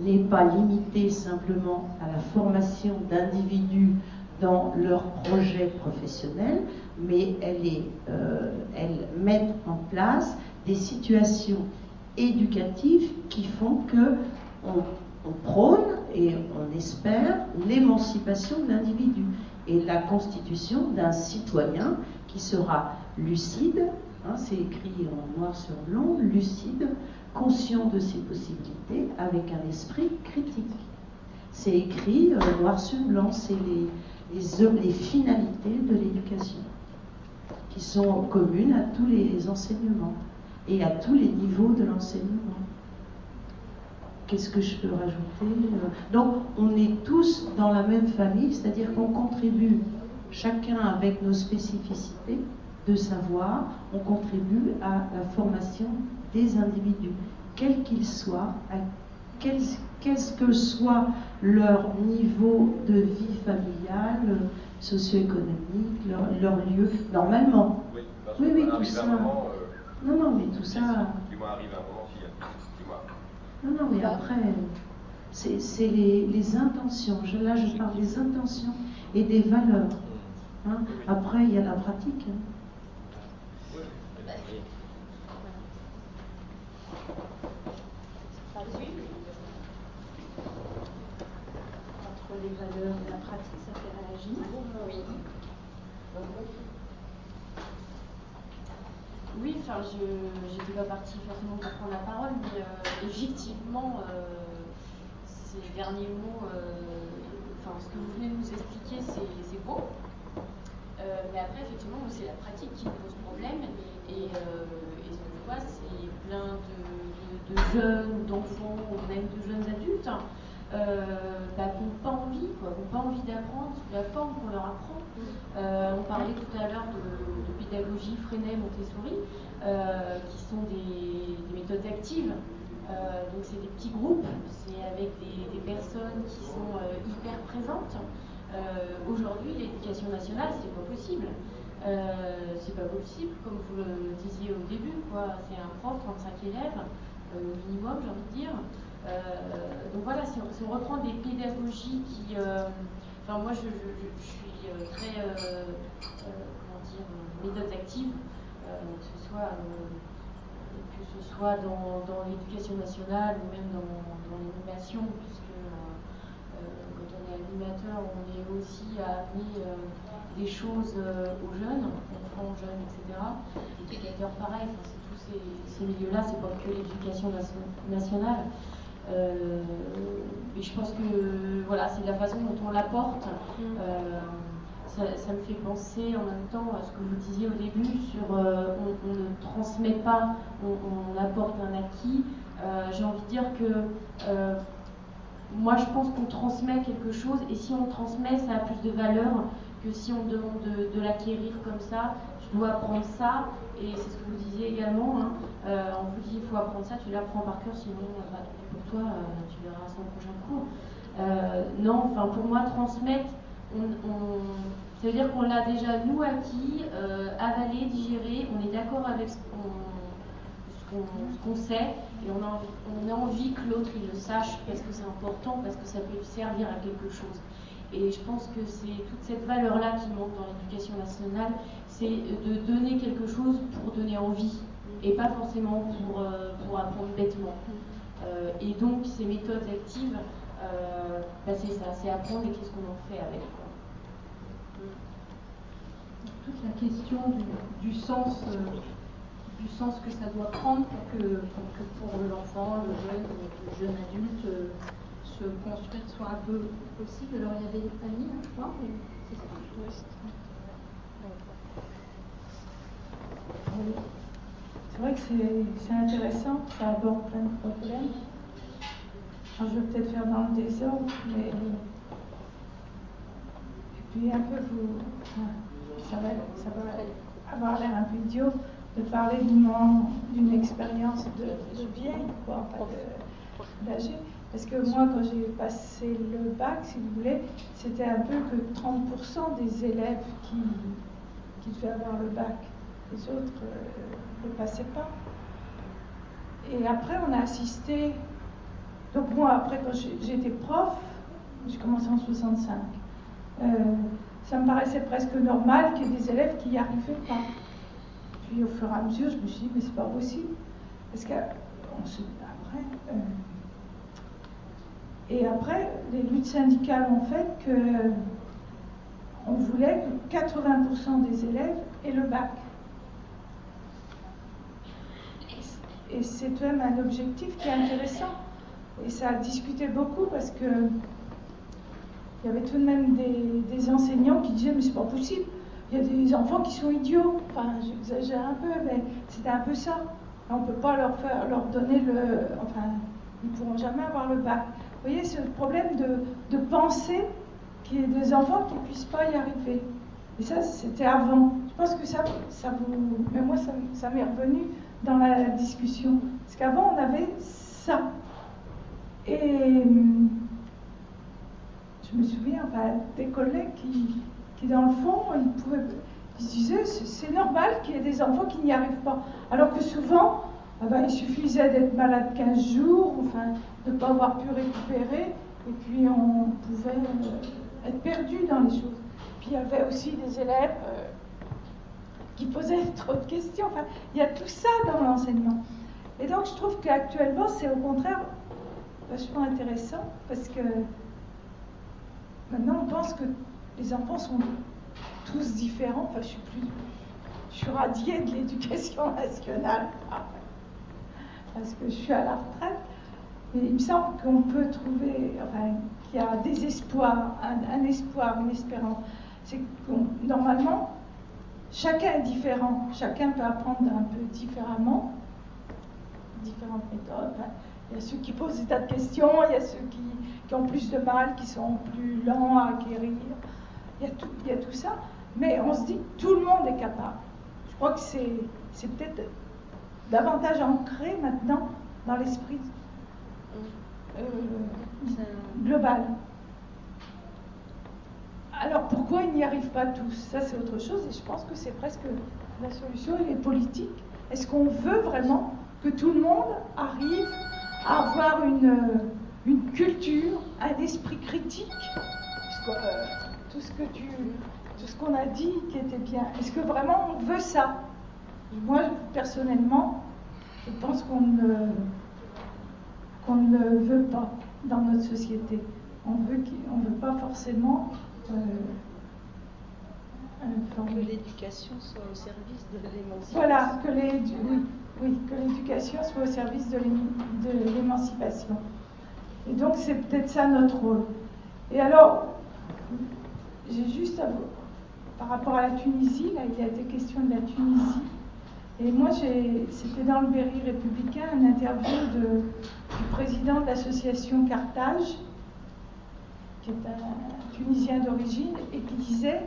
n'est pas limitée simplement à la formation d'individus dans leur projet professionnel, mais elle, est, euh, elle met en place des situations éducatives qui font que on, prône et on espère l'émancipation de l'individu et la constitution d'un citoyen qui sera lucide, Hein, c'est écrit en noir sur blanc, lucide, conscient de ses possibilités, avec un esprit critique. C'est écrit euh, noir sur blanc, c'est les, les, finalités de l'éducation, qui sont communes à tous les enseignements et à tous les niveaux de l'enseignement. Qu'est-ce que je peux rajouter euh, Donc, on est tous dans la même famille, c'est-à-dire qu'on contribue chacun avec nos spécificités de savoir, on contribue à la formation des individus, quels qu'ils soient, qu'est-ce que soit leur niveau de vie familiale, socio-économique, leur, lieu, normalement? Oui, oui, tout ça. Euh, non, non, mais tout ça. Non, non, mais après, c'est les, les, intentions. là, je parle des intentions et des valeurs. Hein. Après, il y a la pratique. Hein. Les valeurs de la pratique, ça fait réagir. Oui. Oui, enfin, je n'étais pas partie forcément pour prendre la parole, mais euh, effectivement, euh, ces derniers mots, euh, enfin, ce que vous venez de nous expliquer, c'est beau. mais après, effectivement, c'est la pratique qui pose problème. Et, ce que je vois, c'est plein de, de jeunes, d'enfants, même de jeunes adultes euh, bah, qui n'ont pas envie, quoi, qui n'ont pas envie d'apprendre sous la forme qu'on leur apprend. Euh, on parlait tout à l'heure de, pédagogie Freinet, Montessori, euh, qui sont des, méthodes actives. donc c'est des petits groupes, c'est avec des, personnes qui sont hyper présentes. Aujourd'hui, l'éducation nationale, c'est pas possible. c'est pas possible, comme vous le disiez au début, quoi. C'est un prof, 35 élèves, au minimum, j'ai envie de dire. Euh, donc voilà, si on, reprend des pédagogies qui. Euh, enfin, moi, je, suis euh, très. comment active, que ce soit que ce soit dans, l'éducation nationale ou même dans, l'animation, puisque quand on est animateur, on est aussi à amener des choses aux jeunes, enfants, jeunes, etc. Éducateurs, pareil, c'est tous ces, milieux-là, c'est pas que l'éducation nationale. Euh, et je pense que voilà, c'est la façon dont on l'apporte. Mm. Euh, ça, me fait penser en même temps à ce que vous disiez au début sur euh, on, ne transmet pas, on, apporte un acquis. J'ai envie de dire que moi je pense qu'on transmet quelque chose et si on transmet, ça a plus de valeur que si on demande de, l'acquérir comme ça. Je dois apprendre ça et c'est ce que vous disiez également. Hein. on vous dit il faut apprendre ça, tu l'apprends par cœur, sinon bah, euh, tu verras son prochain cours. Euh, non, enfin pour moi, transmettre, ça veut dire qu'on l'a déjà nous acquis, euh, avalé, digéré, on est d'accord avec ce qu'on sait et on a, envie, que l'autre il le sache parce que c'est important, parce que ça peut servir à quelque chose. Et je pense que c'est toute cette valeur-là qui manque dans l'éducation nationale, c'est de donner quelque chose pour donner envie et pas forcément pour, pour apprendre bêtement. Euh, et donc, ces méthodes actives, euh, bah, c'est ça, c'est apprendre et qu'est-ce qu'on en fait avec. Toute la question du, sens, euh, du sens que ça doit prendre pour que, pour, l'enfant, le jeune, le jeune adulte, se construire soit un peu possible. Alors, il y avait Annie, hein, je crois, c'est ça. C'est vrai que c'est intéressant, ça aborde plein de problèmes. je vais peut-être faire dans le désordre, mais. Et puis un peu, ça, va, ça va avoir l'air un peu idiot de parler d'une expérience de, de, vieille, quoi, d'âgé. Parce que moi, quand j'ai passé le bac, si vous voulez, c'était un peu que 30% des élèves qui, qui devaient avoir le bac. Les autres. Euh, ne passait pas. Et après, on a assisté. Donc, moi, après, quand j'étais prof, j'ai commencé en 65, euh, ça me paraissait presque normal qu'il y ait des élèves qui n'y arrivaient pas. Puis, au fur et à mesure, je me suis dit, mais c'est pas possible. Parce que, on se, après. Euh, et après, les luttes syndicales ont fait que on voulait que 80% des élèves aient le bac. Et c'est tout même un objectif qui est intéressant. Et ça a discuté beaucoup parce que il y avait tout de même des, enseignants qui disaient mais c'est pas possible. Il y a des enfants qui sont idiots. Enfin, j'exagère un peu, mais c'était un peu ça. On ne peut pas leur faire, leur donner le, enfin, ils ne pourront jamais avoir le bac. Vous voyez, ce problème de, de penser qu'il y ait des enfants qui ne puissent pas y arriver. Et ça, c'était avant. Je pense que ça, ça vous, mais moi, ça m'est revenu dans la discussion. Parce qu'avant, on avait ça. Et je me souviens des collègues qui, dans le fond, ils, pouvaient, disaient c'est normal qu'il y ait des enfants qui n'y arrivent pas. Alors que souvent, ah ben, il suffisait d'être malade 15 jours, enfin, de ne pas avoir pu récupérer, et puis on pouvait euh, être perdu dans les choses. Puis il y avait aussi des élèves. Euh, qui posait trop de questions. Enfin, il y a tout ça dans l'enseignement. Et donc, je trouve qu'actuellement, c'est au contraire vachement intéressant parce que maintenant, on pense que les enfants sont tous différents. Enfin, je suis plus. Je radiée de l'éducation nationale parce que je suis à la retraite. Mais il me semble qu'on peut trouver, enfin, qu'il y a des espoirs, un, un espoir, une espérance. C'est que normalement, Chacun est différent, chacun peut apprendre un peu différemment, différentes méthodes. Il y a ceux qui posent des tas de questions, il y a ceux qui, ont plus de mal, qui sont plus lents à acquérir. Il y, a tout, il y a tout ça. Mais on se dit que tout le monde est capable. Je crois que c'est peut-être davantage ancré maintenant dans l'esprit euh, global. Alors pourquoi ils n'y arrivent pas tous? Ça c'est autre chose et je pense que c'est presque la solution, elle est politique. Est-ce qu'on veut vraiment que tout le monde arrive à avoir une, une culture, un esprit critique? Euh, Tout ce que tu, tout ce qu'on a dit qui était bien. Est-ce que vraiment on veut ça? Moi personnellement, je pense qu'on ne, ne veut pas dans notre société. On veut ne veut pas forcément euh, que l'éducation soit au service de l'émancipation. Voilà, que oui, oui, l'éducation soit au service de l'émancipation. Et donc c'est peut-être ça notre rôle. Et alors, j'ai juste par rapport à la Tunisie, là il y a été question de la Tunisie. Et moi, c'était dans le Berry républicain, une interview de, du président de l'association Carthage, qui est un Tunisien d'origine, et qui disait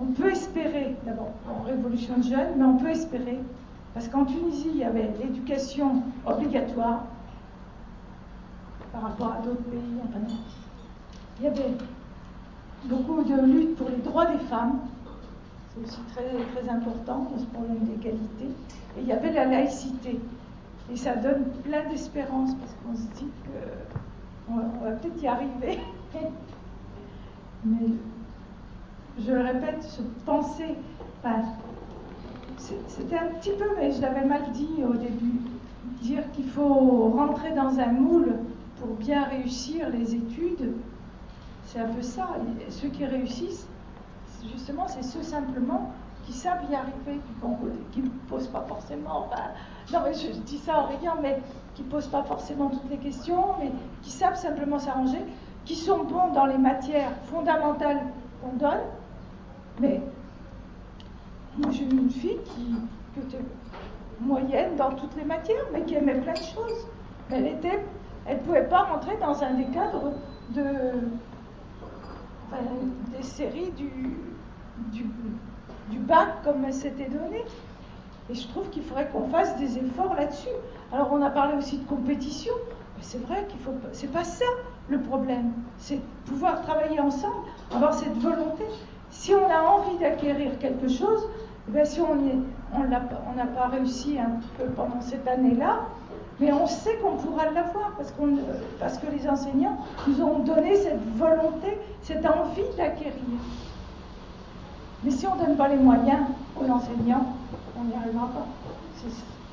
on peut espérer, d'abord, en révolution de jeunes, mais on peut espérer, parce qu'en Tunisie, il y avait l'éducation obligatoire par rapport à d'autres pays. il y avait beaucoup de lutte pour les droits des femmes, c'est aussi très, très important dans ce problème d'égalité, et il y avait la laïcité. Et ça donne plein d'espérance, parce qu'on se dit qu'on va, peut-être y arriver. mais je le répète, se penser, c'était un petit peu, mais je l'avais mal dit au début, dire qu'il faut rentrer dans un moule pour bien réussir les études, c'est un peu ça. ceux qui réussissent, justement, c'est ceux simplement qui savent y arriver qui ne posent pas forcément, non mais je dis ça en riant, mais qui ne posent pas forcément toutes les questions, mais qui savent simplement s'arranger, qui sont bons dans les matières fondamentales qu'on donne, mais moi, j'ai eu une fille qui, était moyenne dans toutes les matières, mais qui aimait plein de choses. Elle était, elle ne pouvait pas rentrer dans un des cadres de, des séries du, du, du bac comme elle s'était donnée. Et je trouve qu'il faudrait qu'on fasse des efforts là-dessus. Alors on a parlé aussi de compétition, mais c'est vrai qu'il faut, c'est pas ça le problème. C'est pouvoir travailler ensemble, avoir cette volonté. Si on a envie d'acquérir quelque chose, eh si on n'a pas réussi un peu pendant cette année-là, mais on sait qu'on pourra l'avoir parce, parce que les enseignants nous ont donné cette volonté, cette envie d'acquérir. Mais si on ne donne pas les moyens aux enseignants, on n'y arrivera pas.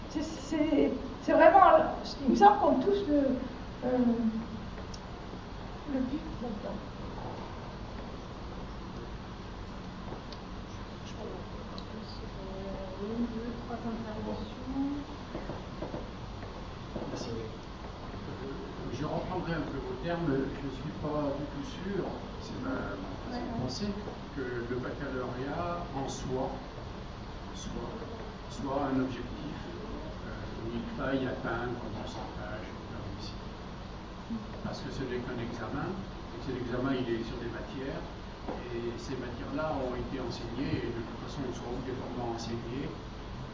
C'est vraiment, il me semble qu'on touche le, euh, le but là-dedans. Je reprendrai un peu vos termes. Je ne suis pas du tout sûr, c'est ma, pensée, que le baccalauréat en soi soit, soit un objectif euh, où il faille atteindre un pourcentage de réussite. Parce que ce n'est qu'un examen, et que l'examen il est sur des matières, et ces matières-là ont été enseignées, et de toute façon elles sont obligatoirement enseignées,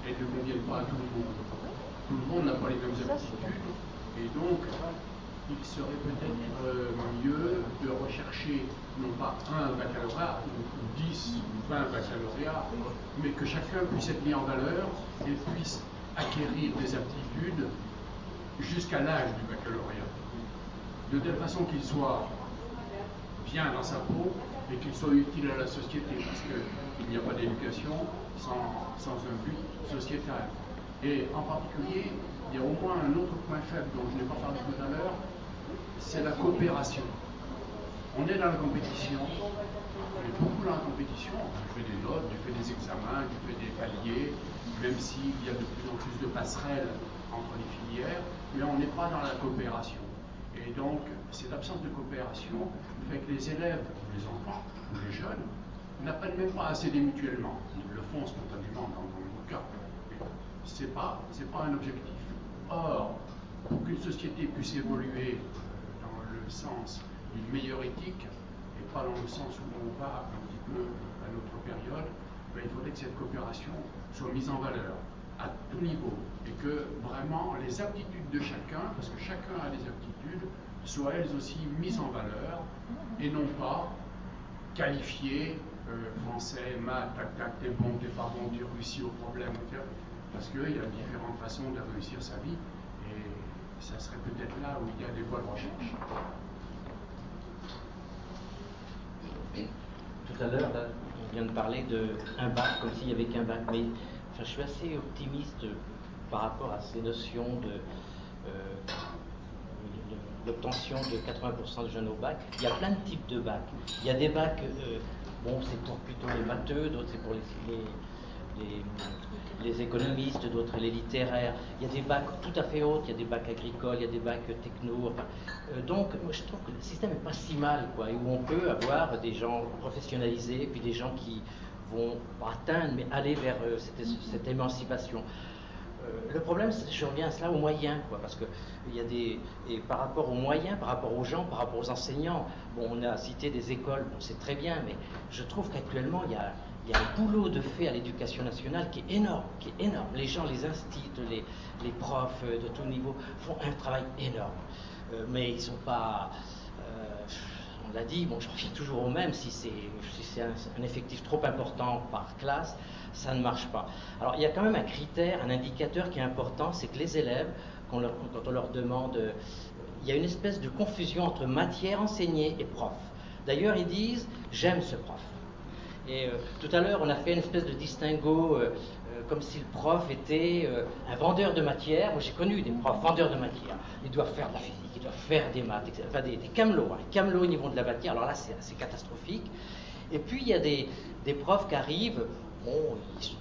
elles ne conviennent pas à tout le monde. Tout le monde n'a pas les mêmes aptitudes, et donc il serait peut-être euh, mieux de rechercher non pas un baccalauréat, ou 10 ou 20 baccalauréats, mais que chacun puisse être mis en valeur et puisse acquérir des aptitudes jusqu'à l'âge du baccalauréat. De telle façon qu'il soit bien dans sa peau et qu'il soit utile à la société, parce qu'il n'y a pas d'éducation sans, un but sociétal. Et en particulier, il y a au moins un autre point faible dont je n'ai pas parlé tout à l'heure, c'est la coopération. On est dans la compétition, on est beaucoup dans la compétition, je fais des notes, je fais des examens, je fais des paliers, même s'il y a de plus en plus de passerelles entre les filières, mais on n'est pas dans la coopération. Et donc, cette absence de coopération fait que les élèves, les enfants, les jeunes, n'apprennent même pas à s'aider mutuellement. Ils le font spontanément dans mon cas. Ce n'est pas, pas un objectif. Or, pour qu'une société puisse évoluer dans le sens d'une meilleure éthique, et pas dans le sens où on va un petit peu à notre période, ben, il faudrait que cette coopération soit mise en valeur à tout niveau et que vraiment les aptitudes de chacun, parce que chacun a des aptitudes, soient elles aussi mises en valeur et non pas qualifiées euh, français, maths, tac, tac, t'es bon, t'es pas bon, tu réussis au problème, parce qu'il y a différentes façons de réussir sa vie et ça serait peut-être là où il y a des voies de recherche. Tout à l'heure, vient de parler d'un bac, comme s'il n'y avait qu'un bac, mais enfin, je suis assez optimiste par rapport à ces notions de l'obtention de 80% de jeunes au bac. Il y a plein de types de bacs. Il y a des bacs, bon, c'est pour plutôt les matheux, d'autres c'est pour les, économistes, d'autres les littéraires. Il y a des bacs tout à fait hauts, il y a des bacs agricoles, il y a des bacs techno. Euh, donc, moi, je trouve que le système n'est pas si mal, quoi, où on peut avoir des gens professionnalisés, puis des gens qui vont pas atteindre, mais aller vers euh, cette, émancipation. Euh, le problème, je reviens à cela aux moyens, quoi, parce que il y a des et par rapport aux moyens, par rapport aux gens, par rapport aux enseignants. Bon, on a cité des écoles, bon, c'est très bien, mais je trouve qu'actuellement il y a il y a un boulot de fait à l'éducation nationale qui est énorme, qui est énorme. Les gens, les instituts, les, profs de tout niveau font un travail énorme. Euh, mais ils ne sont pas. Euh, on l'a dit, bon, je reviens toujours au même, si c'est un, effectif trop important par classe, ça ne marche pas. Alors il y a quand même un critère, un indicateur qui est important, c'est que les élèves, quand on leur demande. Il y a une espèce de confusion entre matière enseignée et prof. D'ailleurs, ils disent j'aime ce prof. Et euh, tout à l'heure, on a fait une espèce de distinguo, euh, euh, comme si le prof était un vendeur de matière. Moi, j'ai connu des profs vendeurs de matière. Ils doivent faire de la physique, ils doivent faire des maths, enfin des, camelots, hein, camelots au niveau de la matière. Alors là, c'est catastrophique. Et puis, il y a des profs qui arrivent ils sont,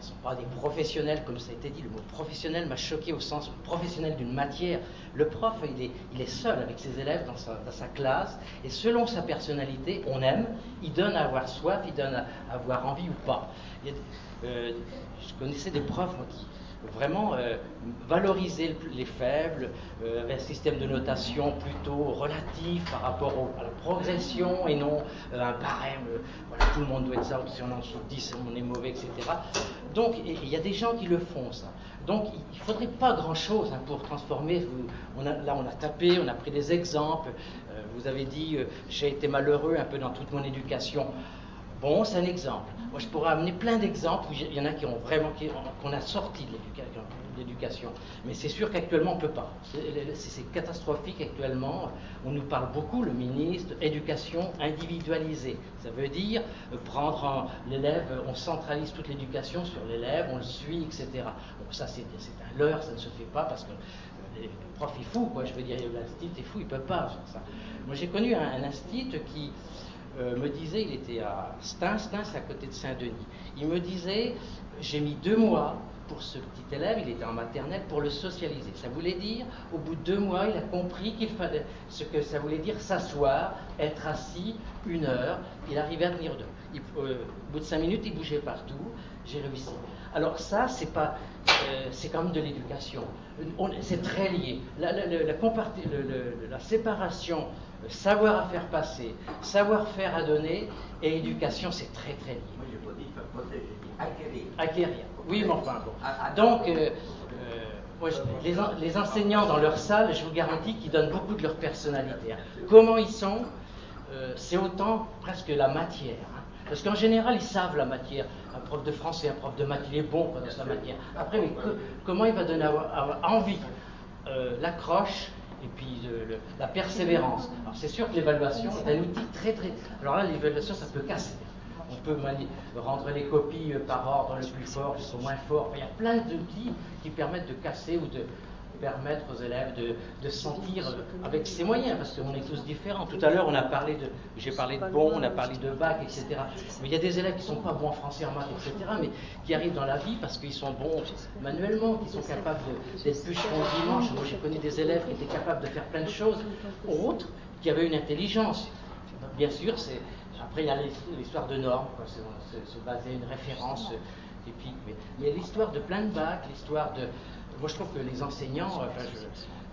sont pas des professionnels, comme ça a été dit. Le mot professionnel m'a choqué au sens professionnel d'une matière. Le prof, il est, seul avec ses élèves dans sa, classe, et selon sa personnalité, on aime, il donne à avoir soif, il donne à, avoir envie ou pas. Euh, je connaissais des profs qui, vraiment euh, valoriser les faibles, euh, un système de notation plutôt relatif par rapport à la progression et non euh, un barème, voilà, tout le monde doit être ça, si on en dessous de 10, on est mauvais, etc. Donc il y a des gens qui le font, ça. Donc il ne faudrait pas grand-chose hein, pour transformer. Là, on a tapé, on a pris des exemples. vous avez dit, j'ai été malheureux un peu dans toute mon éducation. Bon, c'est un exemple. Moi, je pourrais amener plein d'exemples où il y en a qui ont vraiment, qu'on a sorti de l'éducation. Mais c'est sûr qu'actuellement, on ne peut pas. C'est catastrophique actuellement. On nous parle beaucoup, le ministre, éducation individualisée. Ça veut dire euh, prendre l'élève, on centralise toute l'éducation sur l'élève, on le suit, etc. Bon, ça, c'est un leurre, ça ne se fait pas parce que euh, le prof est fou, quoi. Je veux dire, l'instit est fou, il ne peut pas faire ça. Moi, j'ai connu un, un instit qui euh, me disait, il était à Stein, Stein à côté de Saint-Denis, il me disait, j'ai mis deux mois pour ce petit élève, il était en maternelle, pour le socialiser. Ça voulait dire, au bout de deux mois, il a compris qu'il fallait, ce que ça voulait dire s'asseoir, être assis une heure, il arrivait à tenir deux. Euh, au bout de cinq minutes, il bougeait partout, j'ai réussi. Alors ça, c'est pas, euh, c'est quand même de l'éducation. C'est très lié. La séparation savoir à faire passer, savoir-faire à donner, et éducation, c'est très très lié. Moi, je pas dit faire passer, j'ai dit acquérir. Acquérir. Oui, mais enfin, bon. Donc, euh, euh, les, les, enseignants dans leur salle, je vous garantis qu'ils donnent beaucoup de leur personnalité. Hein. Comment ils sont, euh, c'est autant presque la matière. Hein. Parce qu'en général, ils savent la matière. Un prof de français, un prof de maths, il est bon dans sa matière. Après, mais comment il va donner envie L'accroche, et puis la persévérance. Alors c'est sûr que l'évaluation est un outil très très... Alors là, l'évaluation, ça peut casser. On peut rendre les copies euh, par ordre le plus fort jusqu'au moins fort. il y a plein d'outils qui permettent de casser ou de, permettre aux élèves de, sentir avec ses moyens, parce qu'on est tous différents. Tout à l'heure, on a parlé de, j'ai parlé de bon, on a parlé de bac, etc. Mais il y a des élèves qui sont pas bons en français, en maths, etc., mais qui arrivent dans la vie parce qu'ils sont bons manuellement, qui sont capables d'être plus dimanche. Moi, j'ai connu des élèves qui étaient capables de faire plein de choses, autres qui avaient une intelligence. Bien sûr, après il y a l'histoire de normes, se, baser une référence typique, mais il y a l'histoire de plein de bacs, l'histoire de moi, je trouve que les enseignants, enfin,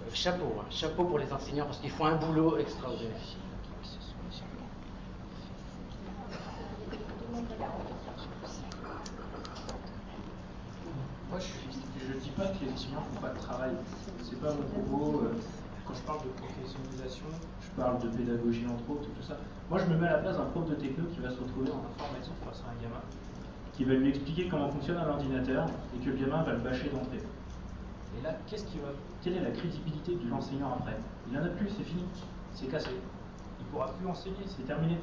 je, chapeau, hein, chapeau pour les enseignants parce qu'ils font un boulot extraordinaire. Moi, je ne dis pas que les enseignants ne font pas de travail. C'est pas mon propos. Euh, quand je parle de professionnalisation, je parle de pédagogie entre autres, tout ça. Moi, je me mets à la place d'un prof de techno qui va se retrouver en informatique face à un gamin, qui va lui expliquer comment fonctionne un ordinateur et que le gamin va le bâcher d'entrée. Et là, qu'est-ce qui va, quelle est la crédibilité de l'enseignant après? Il n'en a plus, c'est fini, c'est cassé. Il ne pourra plus enseigner, c'est terminé.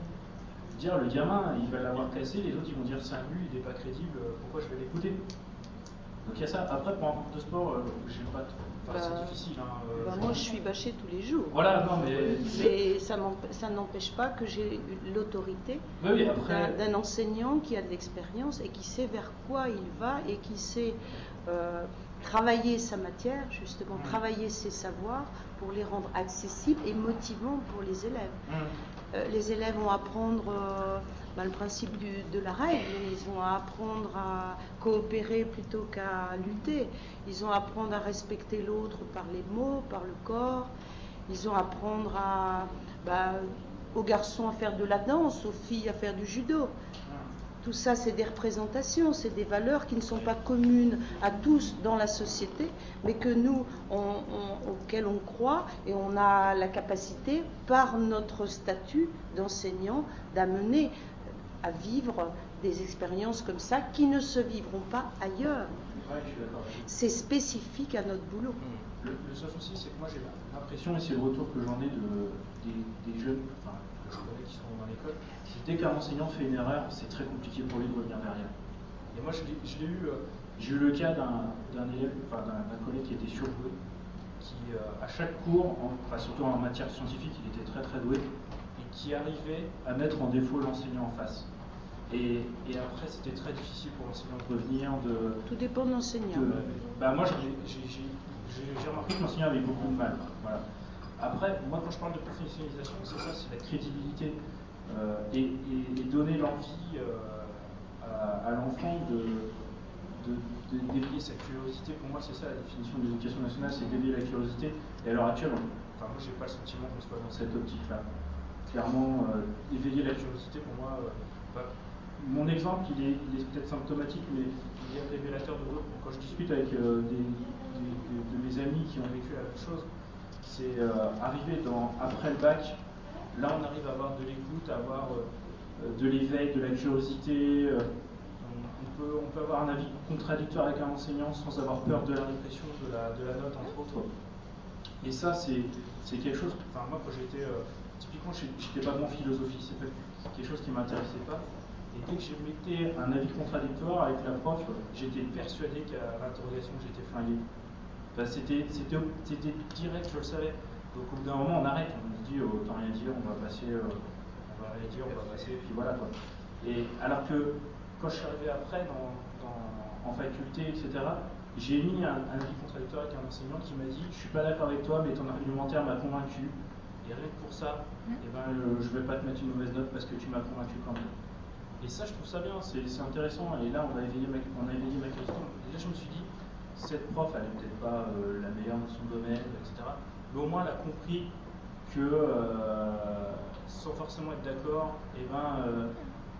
Dire le gamin, il va l'avoir cassé, les autres ils vont dire c'est un nul, il n'est pas crédible, pourquoi je vais l'écouter? Donc il y a ça. Après, pour un prof de sport, euh, j'ai pas. Enfin, c'est Bah, difficile. Hein, euh, bah, moi, je suis bâchée tous les jours. Voilà, non, mais. Mais ça ça n'empêche pas que j'ai l'autorité oui, après- d'un enseignant qui a de l'expérience et qui sait vers quoi il va et qui sait euh, travailler sa matière, justement, Mm. travailler ses savoirs pour les rendre accessibles et motivants pour les élèves. Mm. Euh, les élèves vont apprendre euh, ben, le principe du- de la règle, ils vont apprendre à coopérer plutôt qu'à lutter, ils vont apprendre à respecter l'autre par les mots, par le corps, ils vont apprendre à, ben, aux garçons à faire de la danse, aux filles à faire du judo. Tout ça, c'est des représentations, c'est des valeurs qui ne sont pas communes à tous dans la société, mais que nous, on- on- auxquelles on croit et on a la capacité, par notre statut d'enseignant, d'amener à vivre des expériences comme ça qui ne se vivront pas ailleurs. Ouais. C'est spécifique à notre boulot. Le, le seul souci, c'est que moi j'ai l'impression, et c'est le retour que j'en ai de, des, des jeunes enfin, que je connais qui sont dans l'école, dès qu'un enseignant fait une erreur, c'est très compliqué pour lui de revenir derrière. Et moi je l'ai je l'ai eu, euh, j'ai eu le cas d'un élève, enfin d'un collègue qui était surjoué, qui euh, à chaque cours, en- enfin surtout en matière scientifique, il était très très doué, et qui arrivait à mettre en défaut l'enseignant en face. Et, et après, c'était très difficile pour l'enseignant de revenir, de, Tout dépend de l'enseignant. bah, moi, j'ai- remarqué que l'enseignant avait beaucoup de mal. Voilà. Après, moi, quand je parle de professionnalisation, c'est ça, c'est la crédibilité et, et- donner l'envie euh, à, l'enfant de, de, sa curiosité. Pour moi, c'est ça la définition de l'éducation nationale, c'est d'éveiller la curiosité. Et à l'heure actuelle, on- enfin, moi, j'ai pas le sentiment qu'on soit dans cette optique-là. Clairement, euh, éveiller la curiosité, pour moi, euh, mon exemple, il est, est peut-être symptomatique, mais il est révélateur de d'autres. Quand je discute avec euh, des, de mes amis qui ont vécu la même chose, c'est euh, arrivé dans, après le bac, là on arrive à avoir de l'écoute, à avoir euh, de l'éveil, de la curiosité. euh, on, peut, avoir un avis contradictoire avec un enseignant sans avoir peur de la répression, de la, note, entre autres. Et ça, c'est quelque chose. Enfin, moi, quand j'étais. euh, typiquement, j'ai- j'étais pas bon en philosophie, c'est quelque chose qui m'intéressait pas. Et dès que je mettais un avis contradictoire avec la prof, j'étais persuadé qu'à l'interrogation, j'étais flingué. Enfin, c'était direct, je le savais. Donc au bout d'un moment, on arrête, on se dit, oh, autant rien dire, on va passer, euh, on va rien dire, on va passer, et puis voilà quoi. Et alors que quand je suis arrivé après dans, dans- en faculté, etc., j'ai mis un, un avis contradictoire avec un enseignant qui m'a dit, je suis pas d'accord avec toi, mais ton argumentaire m'a convaincu. Et rien que pour ça, eh ben, euh, je vais pas te mettre une mauvaise note parce que tu m'as convaincu quand même. Et ça, je trouve ça bien, c'est intéressant. Et là, on a éveillé ma, on a éveillé ma curiosité. Et là, je me suis dit, cette prof, elle est peut-être pas euh, la meilleure dans son domaine, etc. Mais au moins, elle a compris que, euh, sans forcément être d'accord, et ben, euh,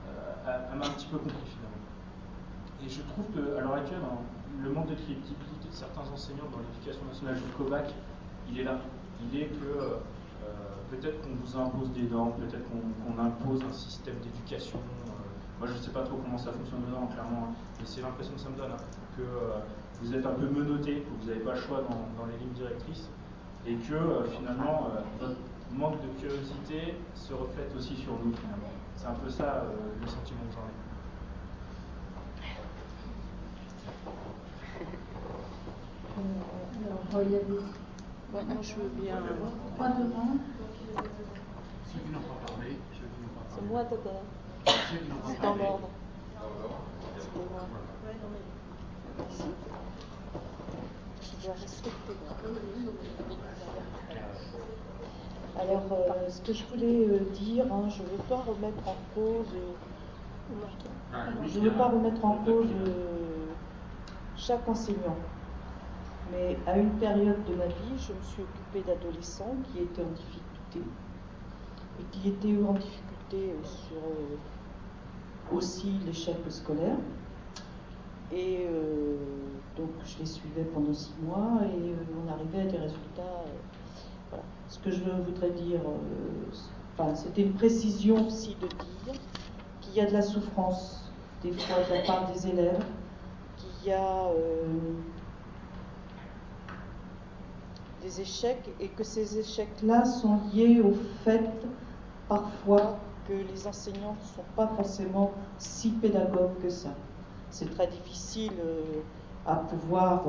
euh, elle, m'a un petit peu compris finalement. Et je trouve qu'à l'heure actuelle, hein, le manque de crédibilité de certains enseignants dans l'éducation nationale jusqu'au bac, il est là. Il est que peut-être qu'on vous impose des normes, peut-être qu'on impose un système d'éducation. moi, je ne sais pas trop comment ça fonctionne dedans, clairement, hein, mais c'est l'impression que ça me donne, hein, que vous êtes un peu menotté, que vous n'avez pas le choix dans les lignes directrices, et que euh, finalement, euh, votre manque de curiosité se reflète aussi sur nous, finalement. C'est un peu ça euh, le sentiment que j'en ai. Alors, il y a des- Bon, moi, je veux bien. Trois demandes. Ceux qui n'ont pas parlé, ceux qui n'ont pas C'est moi d'abord. Ceux qui n'ont pas C'est dans l'ordre. C'est moi. Ici. Je dois respecter. Alors, euh, ce que je voulais euh, dire, hein, je ne veux pas remettre en cause, euh, je veux pas remettre en cause chaque enseignant. Mais à une période de ma vie, je me suis occupée d'adolescents qui étaient en difficulté et qui étaient eux en difficulté sur aussi l'échec scolaire. Et donc je les suivais pendant six mois et on arrivait à des résultats. Ce que je voudrais dire, euh, enfin, c'était une précision aussi de dire qu'il y a de la souffrance des fois de la part des élèves, qu'il y a euh, des échecs et que ces échecs-là sont liés au fait parfois que les enseignants ne sont pas forcément si pédagogues que ça. C'est très difficile euh, à pouvoir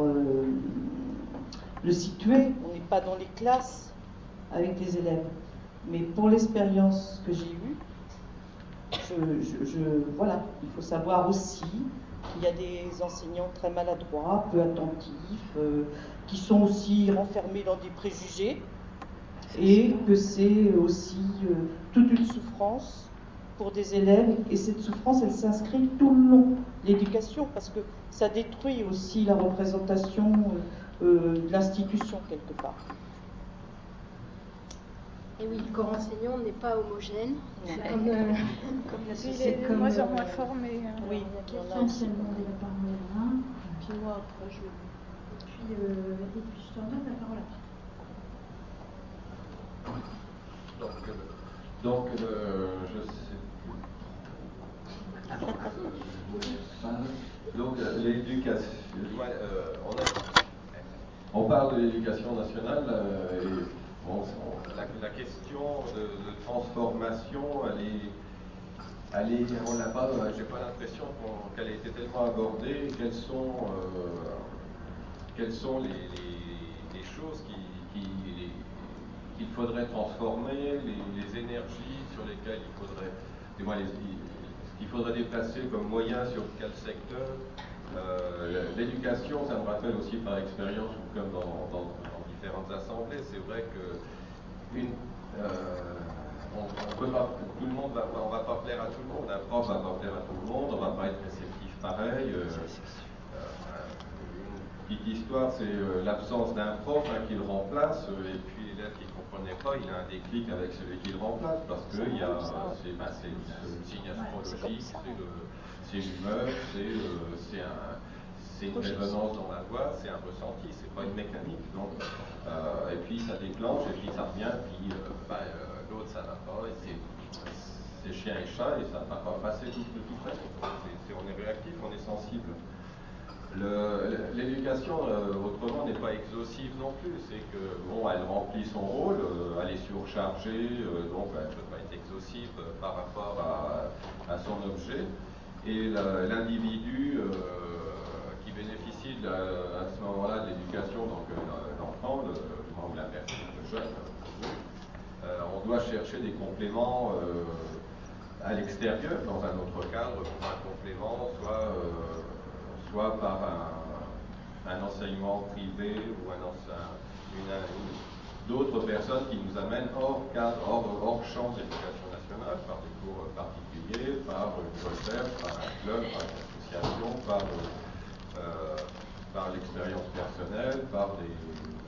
le situer. On n'est pas dans les classes avec les élèves. Mais pour l'expérience que j'ai eue, je, voilà, il faut savoir aussi qu'il y a des enseignants très maladroits, peu attentifs, euh, qui sont aussi renfermés dans des préjugés, et que c'est aussi euh, toute une souffrance pour des élèves, et cette souffrance, elle s'inscrit tout le long de l'éducation, parce que ça détruit aussi la représentation euh, de l'institution quelque part. Et oui, le corps enseignant n'est pas homogène. Comme, euh, comme la société. Il est de moins en moins formé. Hein. Oui, il y a aussi. la parole. Puis moi, après, je. Et puis, euh, et puis je te redonne la parole après. Donc, euh, donc euh, je sais plus. donc l'éducation. on, on, parle de l'éducation nationale et la, question de, transformation, elle est, elle est on n'a pas, j'ai pas l'impression qu'elle ait été tellement abordée. Quelles sont, euh, quelles sont les, choses qu'il faudrait transformer, les, énergies sur lesquelles il faudrait, qu'il faudrait déplacer comme moyen sur quel secteur. Euh, l'éducation, ça me rappelle aussi par expérience, comme dans différentes assemblées. C'est vrai que une, euh, on, peut pas, tout le monde va, on va pas plaire à tout le monde. Un prof va pas plaire à tout le monde. On va pas être réceptif pareil. Euh, euh, une petite histoire, c'est l'absence d'un prof hein, qui le remplace, et puis l'élève qui ne comprenait pas, il a un déclic avec celui qui le remplace, parce que il y a, c'est, ben, le signe astrologique, c'est l'humeur, c'est un c'est une résonance dans la voix, c'est un ressenti, c'est pas une mécanique. Donc, et puis ça déclenche, et puis ça revient, puis euh, ben, euh, l'autre ça va pas, et c'est chien et chat, et ça va pas passer de toute façon. on est réactif, on est sensible. L'éducation, autrement, n'est pas exhaustive non plus. C'est que, bon, elle remplit son rôle, elle est surchargée, donc elle ne peut pas être exhaustive par rapport à, son objet. Et l'individu bénéficie à ce moment-là de l'éducation, donc euh, le, ou la personne, jeune, euh, on doit chercher des compléments euh, à l'extérieur, dans un autre cadre, un complément, soit, soit par un, enseignement privé ou un d'autres personnes qui nous amènent hors cadre, hors, hors champ de l'éducation nationale, par des cours particuliers, par une recherche, par un club, par une association, par euh, par l'expérience personnelle, par des,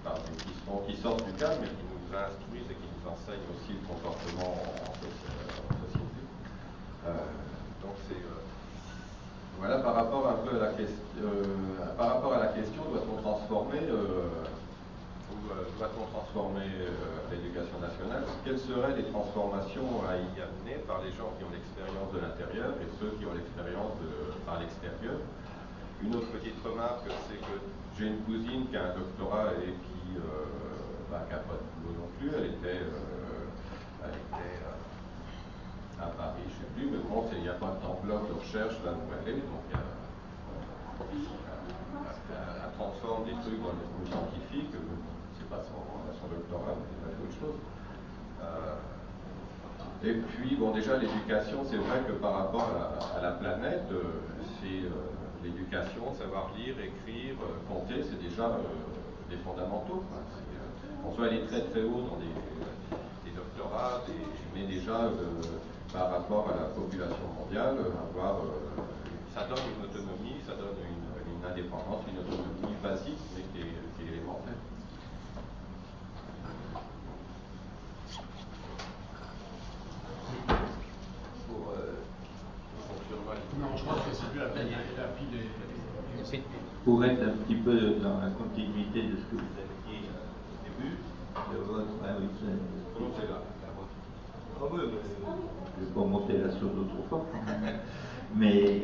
par des qui, sortent du cadre, mais qui nous instruisent et qui nous enseignent aussi le comportement en, société. Euh, donc c'est euh, voilà par rapport un peu à la question, par rapport à la question, doit-on transformer doit-on transformer l'éducation nationale Quelles seraient les transformations à y amener par les gens qui ont l'expérience de l'intérieur et ceux qui ont l'expérience par l'extérieur? Une autre petite remarque, c'est que j'ai une cousine qui a un doctorat et qui n'a euh, bah, pas de boulot non plus. Elle était, euh, elle était euh, à Paris, je ne sais plus, mais bon, il n'y a pas tant bloc de recherche là où elle est, donc elle, transforme des trucs dans les groupes scientifiques. C'est pas son, son doctorat, mais c'est autre chose. et puis, bon, déjà, l'éducation, c'est vrai que par rapport à la planète, c'est l'éducation, savoir lire, écrire, euh, compter, c'est déjà euh, des fondamentaux. Euh, on soit aller très très haut dans des, doctorats, mais déjà par rapport à la population mondiale, avoir, ça donne une autonomie, ça donne une, indépendance, une autonomie basique, mais qui est, élémentaire. Pour, non, je pense que c'est plus la pour être un petit peu dans la continuité de ce que vous avez dit au début, de votre. Ah oui, c'est là. Je ne vais pas monter la chose autrefois. Mais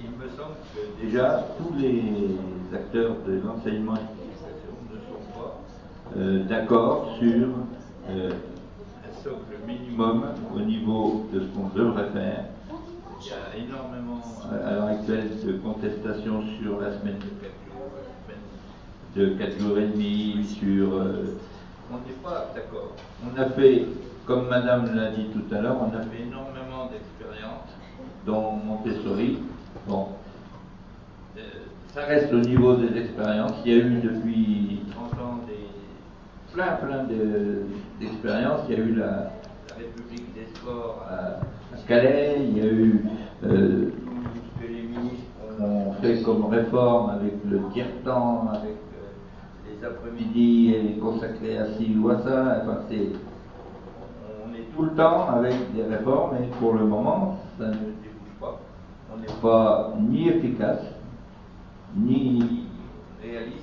il me semble que déjà tous les acteurs de l'enseignement et de l'administration ne sont pas euh, d'accord sur euh, un socle minimum au niveau de ce qu'on devrait faire. Il y a énormément, à l'heure actuelle, de contestations sur la semaine de 4 jours, la semaine de 4 jours et demi, sur... euh, on n'est pas d'accord. On a fait, comme Madame l'a dit tout à l'heure, on a fait énormément d'expériences, dont Montessori. Bon, euh, ça reste au niveau des expériences. Il y a eu depuis 30 ans des, plein, plein de- d'expériences. Il y a eu la, la République des sports à Calais, il y a eu euh, ce que les ministres ont fait comme réforme avec le tiers-temps, avec euh, les après-midi consacrés à ci ou à ça. Enfin, c'est, on est tout le temps avec des réformes et pour le moment, ça ne débouche pas. On n'est pas ni efficace, ni réaliste.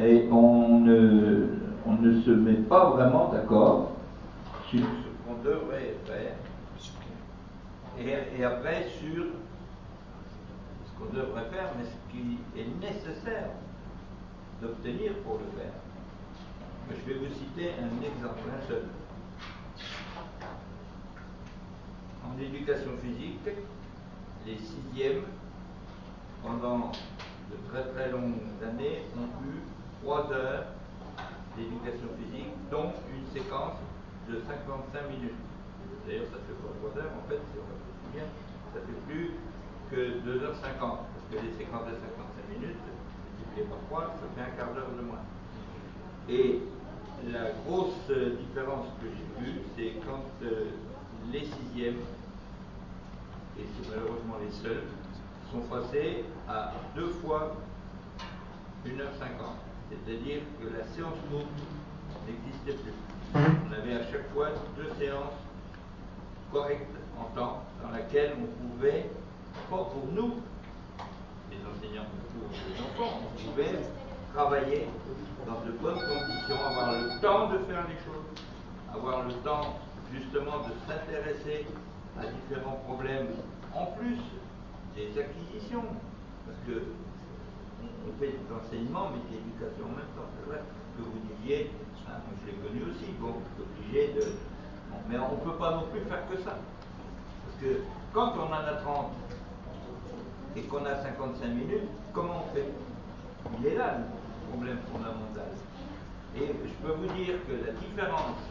Et on ne, on ne se met pas vraiment d'accord sur qu'on devrait faire et, après sur ce qu'on devrait faire, mais ce qui est nécessaire d'obtenir pour le faire. Je vais vous citer un exemple, un seul. En éducation physique, les sixièmes, pendant de très très longues années, ont eu trois heures d'éducation physique, dont une séquence de 55 minutes. D'ailleurs, ça fait pas trois heures, en fait, si on réfléchit bien, ça fait plus que 2h50, parce que les séquences de 55 minutes, multipliées par 3, ça fait un quart d'heure de moins. Et la grosse euh, différence que j'ai vue, c'est quand euh, les sixièmes, et c'est malheureusement les seuls, sont passés à deux fois 1h50. C'est-à-dire que la séance MOOC n'existait plus. On avait à chaque fois deux séances correctes en temps, dans laquelle on pouvait, pas pour nous, les enseignants, pour les enfants, on pouvait travailler dans de bonnes conditions, avoir le temps de faire les choses, avoir le temps justement de s'intéresser à différents problèmes, en plus des acquisitions, parce que on fait de l'enseignement, mais de l'éducation en même temps. C'est vrai que vous disiez, hein, moi je l'ai connu aussi, bon, obligé de. mais on ne peut pas non plus faire que ça. Parce que quand on en a 30 et qu'on a 55 minutes, comment on fait? Il est là le problème fondamental. Et je peux vous dire que la différence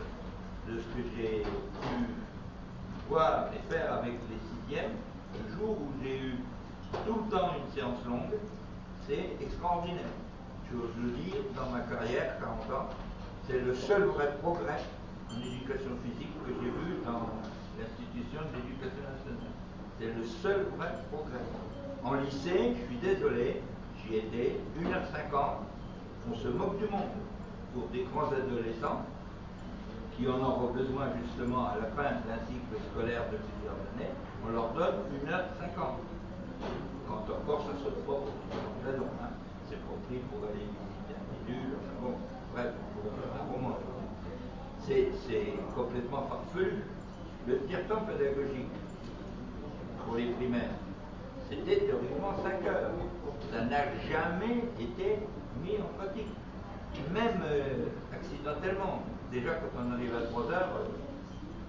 de ce que j'ai pu voir et faire avec les sixièmes, le jour où j'ai eu tout le temps une séance longue, c'est extraordinaire. J'ose le dire, dans ma carrière, 40 ans, c'est le seul vrai progrès en éducation physique que j'ai vu dans l'institution de l'éducation nationale. C'est le seul vrai progrès. En lycée, je suis désolé, j'y étais, 1h50, on se moque du monde pour des grands adolescents qui en auront besoin justement à la fin d'un cycle scolaire de plusieurs années, on leur donne 1h50 quand encore ça toutes les raisons. Hein. C'est compris pour aller visiter un bidule, enfin bon, bref, C'est complètement farfelu. Le tiers-temps pédagogique pour les primaires, c'était théoriquement 5 heures. Ça n'a jamais été mis en pratique. Même euh, accidentellement. Déjà, quand on arrive à 3 heures, euh,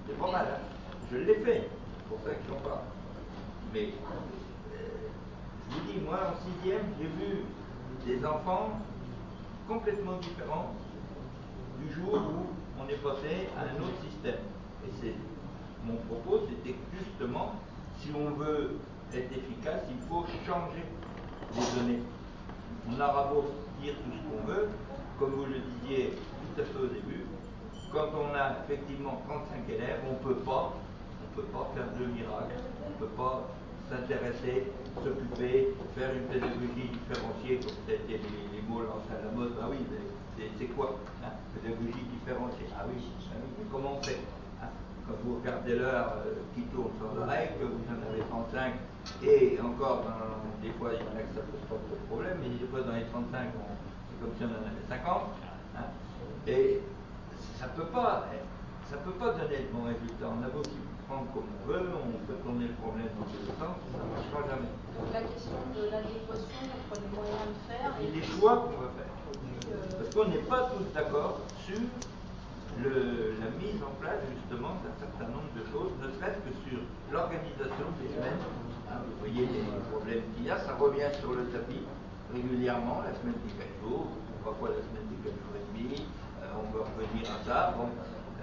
c'est pas mal. hein. Je l'ai fait, pour ça que j'en parle. Mais je vous dis, moi, en sixième, j'ai vu des enfants complètement différents du jour où on est passé à un autre système. Et c'est mon propos, c'était justement, si on veut être efficace, il faut changer les données. On aura beau dire tout ce qu'on veut, comme vous le disiez tout à fait au début, quand on a effectivement 35 élèves, on ne peut pas, on peut pas faire de miracle, on ne peut pas s'intéresser, s'occuper, faire une pédagogie différenciée, comme c'était les, les mots lancés à la mode. Ah oui, c'est quoi hein, Pédagogie différenciée. Ah oui, ah comment on fait hein? Quand vous regardez l'heure euh, qui tourne sans arrêt, que vous en avez 35, et encore, dans- des fois, il y en a que ça pose pas de problème, mais des fois, dans les 35, on- c'est comme si on en avait 50. hein? et ça ne peut pas, ça peut pas donner de bons résultats. On a beau s'y prendre comme on veut, on peut tourner le problème dans tous les sens, ça ne marchera jamais. Donc la question de l'adéquation entre les moyens de faire Et et les choix qu'on va faire. Parce qu'on n'est pas tous d'accord sur la mise en place justement d'un certain nombre de choses, ne serait-ce que sur l'organisation des semaines. Ah, vous voyez les problèmes qu'il y a, ça revient sur le tapis régulièrement, la semaine des 4 jours, parfois la semaine des 4 jours et demi, euh, on va revenir à ça. Bon,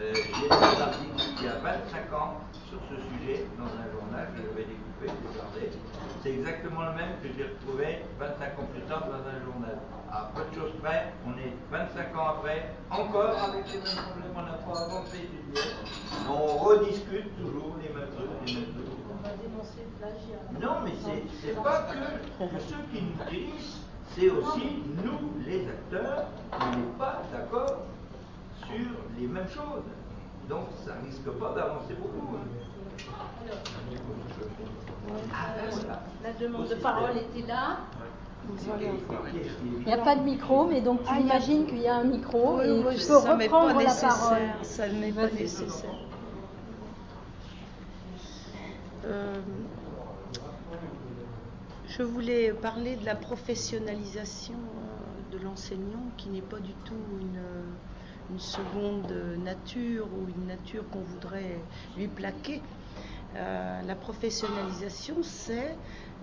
euh, J'ai fait un article il y a 25 ans sur ce sujet dans un journal que j'avais découvert c'est exactement le même que j'ai retrouvé 25 ans plus tard dans un journal. À peu de choses près, on est 25 ans après, encore avec les mêmes problèmes, on n'a pas avancé étudié. On rediscute toujours les mêmes trucs, les mêmes trucs. On va dénoncer le plagiat. Non, mais c'est pas que, que ceux qui nous dirigent, c'est aussi nous, les acteurs, on n'est pas d'accord sur les mêmes choses. Donc ça risque pas d'avancer beaucoup. hein. La demande de parole était là. Il n'y a pas de micro, mais donc tu Ah, a- imagines qu'il y a un micro Oui, et tu peux reprendre la nécessaire, parole. Ça ne m'est pas nécessaire. Euh, je voulais parler de la professionnalisation euh, de l'enseignant qui n'est pas du tout une, une seconde nature ou une nature qu'on voudrait lui plaquer. Euh, la professionnalisation, c'est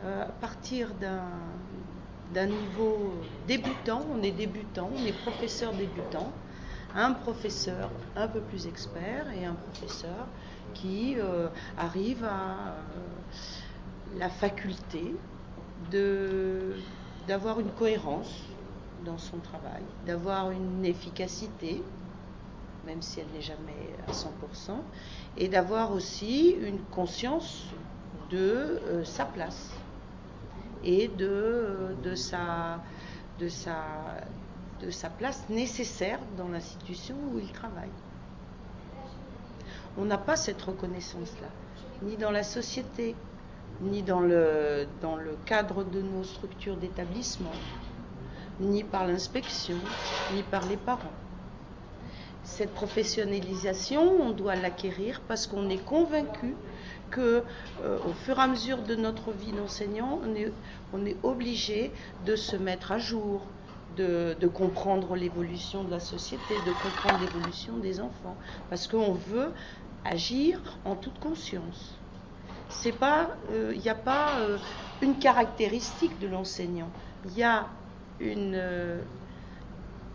euh, partir d'un niveau débutant, on est débutant, on est professeur débutant, un professeur un peu plus expert et un professeur qui euh, arrive à la faculté d'avoir une cohérence dans son travail, d'avoir une efficacité, même si elle n'est jamais à 100%, et d'avoir aussi une conscience de euh, sa place et de, euh, de, sa, de, sa, de sa place nécessaire dans l'institution où il travaille. On n'a pas cette reconnaissance-là, ni dans la société, ni dans le, dans le cadre de nos structures d'établissement, ni par l'inspection, ni par les parents. Cette professionnalisation, on doit l'acquérir parce qu'on est convaincu que, euh, au fur et à mesure de notre vie d'enseignant, on est, obligé de se mettre à jour, de, comprendre l'évolution de la société, de comprendre l'évolution des enfants, parce qu'on veut agir en toute conscience. C'est pas, il n'y a pas euh, une caractéristique de l'enseignant. Il y a une euh,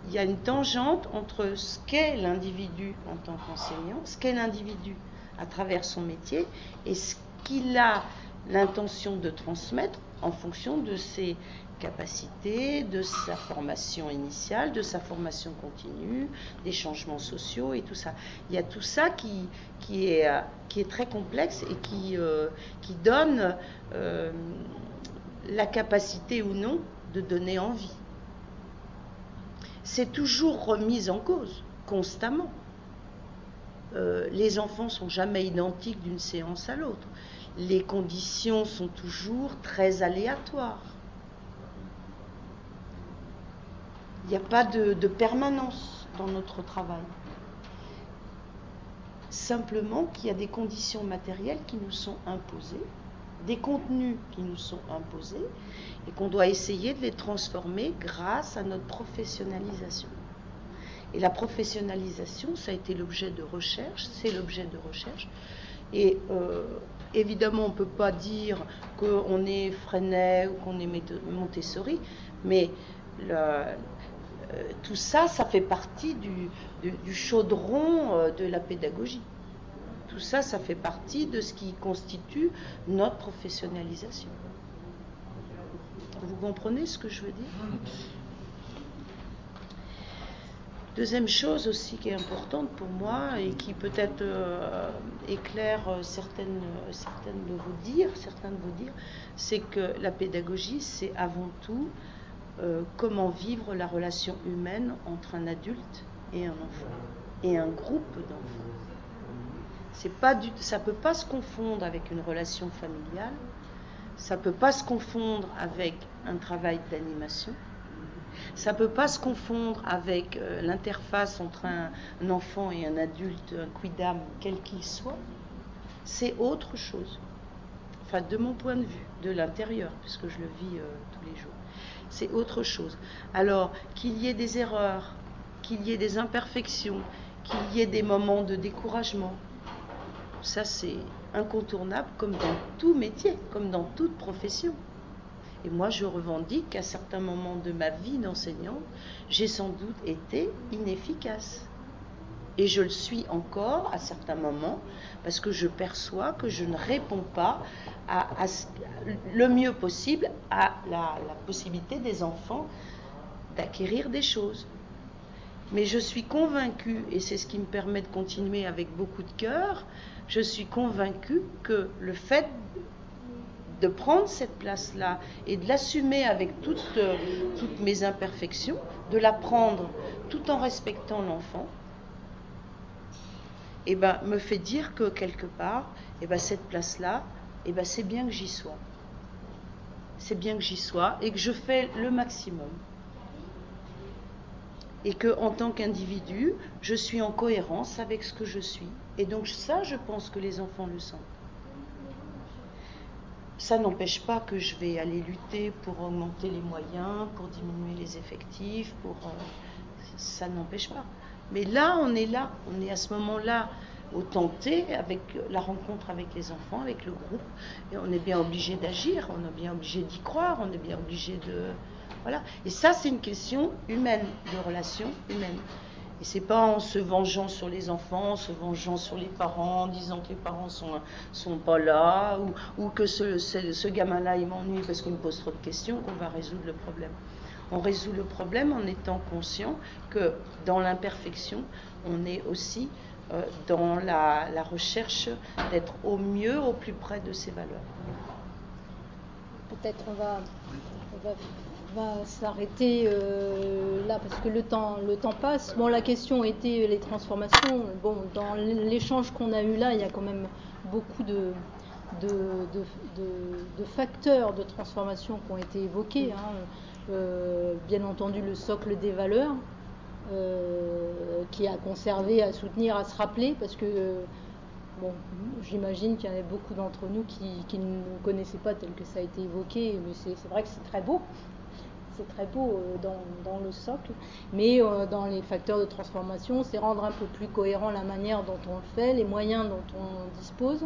il y a une tangente entre ce qu'est l'individu en tant qu'enseignant, ce qu'est l'individu à travers son métier et ce qu'il a l'intention de transmettre en fonction de ses capacités, de sa formation initiale, de sa formation continue, des changements sociaux et tout ça. Il y a tout ça qui, euh, est très complexe et qui, euh, donne euh, la capacité ou non de donner envie. C'est toujours remis en cause, constamment. Euh, les enfants sont jamais identiques d'une séance à l'autre. Les conditions sont toujours très aléatoires. Il n'y a pas de, de permanence dans notre travail. Simplement qu'il y a des conditions matérielles qui nous sont imposées, des contenus qui nous sont imposés, et qu'on doit essayer de les transformer grâce à notre professionnalisation. Et la professionnalisation, ça a été l'objet de recherche, c'est l'objet de recherche. Et euh, évidemment, on ne peut pas dire qu'on est Freinet ou qu'on est Montessori, mais euh, tout ça, ça fait partie du chaudron euh, de la pédagogie. Tout ça, ça fait partie de ce qui constitue notre professionnalisation. Vous comprenez ce que je veux dire Deuxième chose aussi qui est importante pour moi et qui peut-être euh, éclaire certaines, certaines de vos dires, certains de vos dires, c'est que la pédagogie, c'est avant tout euh, comment vivre la relation humaine entre un adulte et un enfant et un groupe d'enfants. C'est pas du, ça peut pas se confondre avec une relation familiale, ça peut pas se confondre avec un travail d'animation. Ça ne peut pas se confondre avec euh, l'interface entre un, un, enfant et un adulte, un quidam, quel qu'il soit. C'est autre chose. Enfin, de mon point de vue, de l'intérieur, puisque je le vis euh, tous les jours. C'est autre chose. Alors, qu'il y ait des erreurs, qu'il y ait des imperfections, qu'il y ait des moments de découragement, ça c'est incontournable comme dans tout métier, comme dans toute profession. Et moi, je revendique qu'à certains moments de ma vie d'enseignante, j'ai sans doute été inefficace. Et je le suis encore à certains moments parce que je perçois que je ne réponds pas le mieux possible à la, la possibilité des enfants d'acquérir des choses. Mais je suis convaincue, et c'est ce qui me permet de continuer avec beaucoup de cœur, je suis convaincue que le fait de prendre cette place-là et de l'assumer avec toutes, toutes mes imperfections, de la prendre tout en respectant l'enfant, eh ben, me fait dire que quelque part, eh ben, cette place-là, eh ben, c'est bien que j'y sois. C'est bien que j'y sois et que je fais le maximum. Et que, en tant qu'individu, je suis en cohérence avec ce que je suis. Et donc, ça, je pense que les enfants le sentent. Ça n'empêche pas que je vais aller lutter pour augmenter les moyens, pour diminuer les effectifs, pour. Euh, ça n'empêche pas. Mais là, on est là, on est à ce moment-là au tenter avec la rencontre avec les enfants, avec le groupe, et on est bien obligé d'agir, on est bien obligé d'y croire, on est bien obligé de voilà. Et ça, c'est une question humaine, de relation humaine. Et c'est pas en se vengeant sur les enfants, en se vengeant sur les parents, en disant que les parents sont, sont pas là, ou, que ce, ce, ce gamin-là, il m'ennuie parce qu'il me pose trop de questions, qu'on va résoudre le problème. On résout le problème en étant conscient que dans l'imperfection, on est aussi euh, dans la, la recherche d'être au mieux, au plus près de ses valeurs. Peut-être on va, on va, va s'arrêter euh, là parce que le temps, le temps passe. Bon, la question était les transformations. Bon, dans l'échange qu'on a eu là, il y a quand même beaucoup de, de, de, facteurs de transformation qui ont été évoqués. Hein. Euh, bien entendu le socle des valeurs, euh, qui a conservé, à soutenir, à se rappeler, parce que bon, j'imagine qu'il y en avait beaucoup d'entre nous qui, ne connaissaient pas tel que ça a été évoqué, mais c'est vrai que c'est très beau. C'est très beau euh, dans, le socle, mais dans les facteurs de transformation, c'est rendre un peu plus cohérent la manière dont on le fait, les moyens dont on dispose,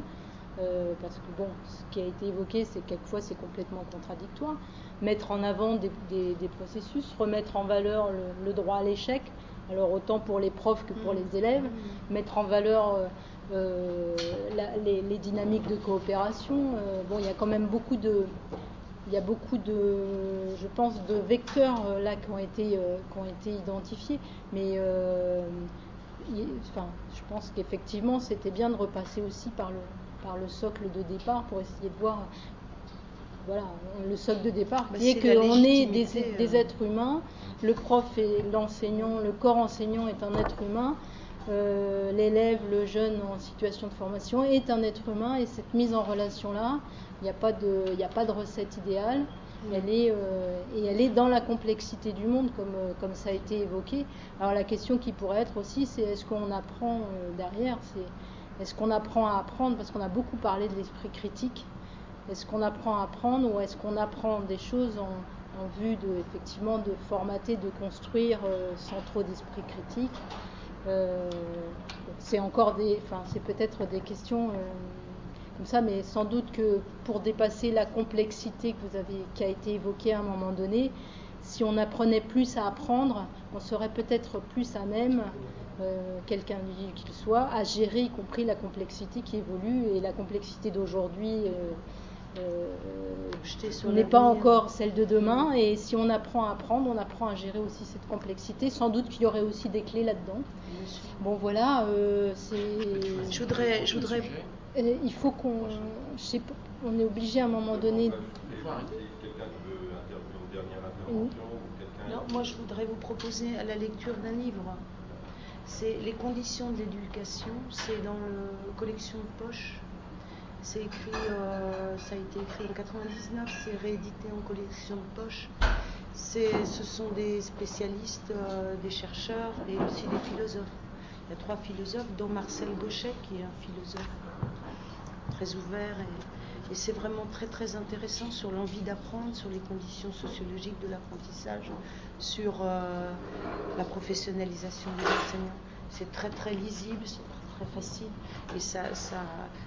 parce que bon, ce qui a été évoqué, c'est quelquefois c'est complètement contradictoire. Mettre en avant des, processus, remettre en valeur le, droit à l'échec, alors autant pour les profs que pour les élèves, mettre en valeur euh, euh, les, dynamiques de coopération. Euh, bon, il y a quand même beaucoup de, il y a beaucoup de, je pense, de vecteurs là qui ont été, qui ont été identifiés, mais enfin, je pense qu'effectivement, c'était bien de repasser aussi par le, par le socle de départ pour essayer de voir voilà, le socle de départ, bah, qui est, qu'on est des, des, euh. êtres humains, le prof et l'enseignant, le corps enseignant est un être humain, euh, l'élève, le jeune en situation de formation est un être humain, et cette mise en relation-là, il n'y a, pas de, a pas de recette idéale, elle est, euh, et elle est dans la complexité du monde, comme, comme ça a été évoqué. Alors la question qui pourrait être aussi, c'est est-ce qu'on apprend derrière, c'est est-ce qu'on apprend à apprendre, parce qu'on a beaucoup parlé de l'esprit critique, est-ce qu'on apprend à apprendre ou est-ce qu'on apprend des choses en, vue de, effectivement, de formater, de construire euh, sans trop d'esprit critique? euh, C'est encore des, enfin, c'est peut-être des questions euh, comme ça, mais sans doute que pour dépasser la complexité que qui a été évoquée à un moment donné, si on apprenait plus à apprendre, on serait peut-être plus à même quelqu'un qu'il soit, à gérer y compris la complexité qui évolue et la complexité d'aujourd'hui euh, n'est pas encore celle de demain. Et si on apprend à apprendre, on apprend à gérer aussi cette complexité. Sans doute qu'il y aurait aussi des clés là-dedans. Bon, voilà, euh, c'est. Je voudrais, je voudrais. Euh, il faut qu'on, on est obligé à un moment donné. Non, moi je voudrais vous proposer à la lecture d'un livre. C'est Les conditions de l'éducation, c'est dans la collection de poche c'est écrit, euh, ça a été écrit en 99, c'est réédité en collection de poche. Ce sont des spécialistes, euh, des chercheurs et aussi des philosophes. Il y a trois philosophes, dont Marcel Gauchet, qui est un philosophe très ouvert. Et, c'est vraiment très très intéressant sur l'envie d'apprendre, sur les conditions sociologiques de l'apprentissage, sur euh, la professionnalisation des enseignants. C'est très très lisible, très facile et ça, ça,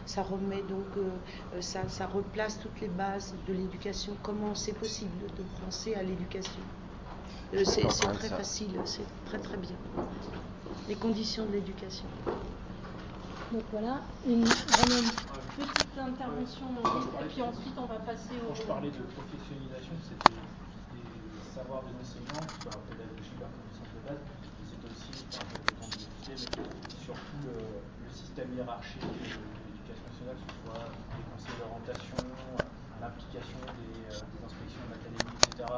ça remet donc, euh, ça, ça replace toutes les bases de l'éducation. Comment c'est possible de penser à l'éducation? C'est très facile, c'est très très bien. Les conditions de l'éducation. Donc voilà, une vraiment petite intervention et puis ensuite on va passer au. Quand je parlais de professionnalisation, c'était des savoirs de l'enseignement, soit pédagogique, la connaissance de base, mais c'est aussi, enfin, système hiérarchique de, l'éducation nationale, que ce soit des conseils d'orientation, l'implication des, euh, des, inspections d'académie, etc.,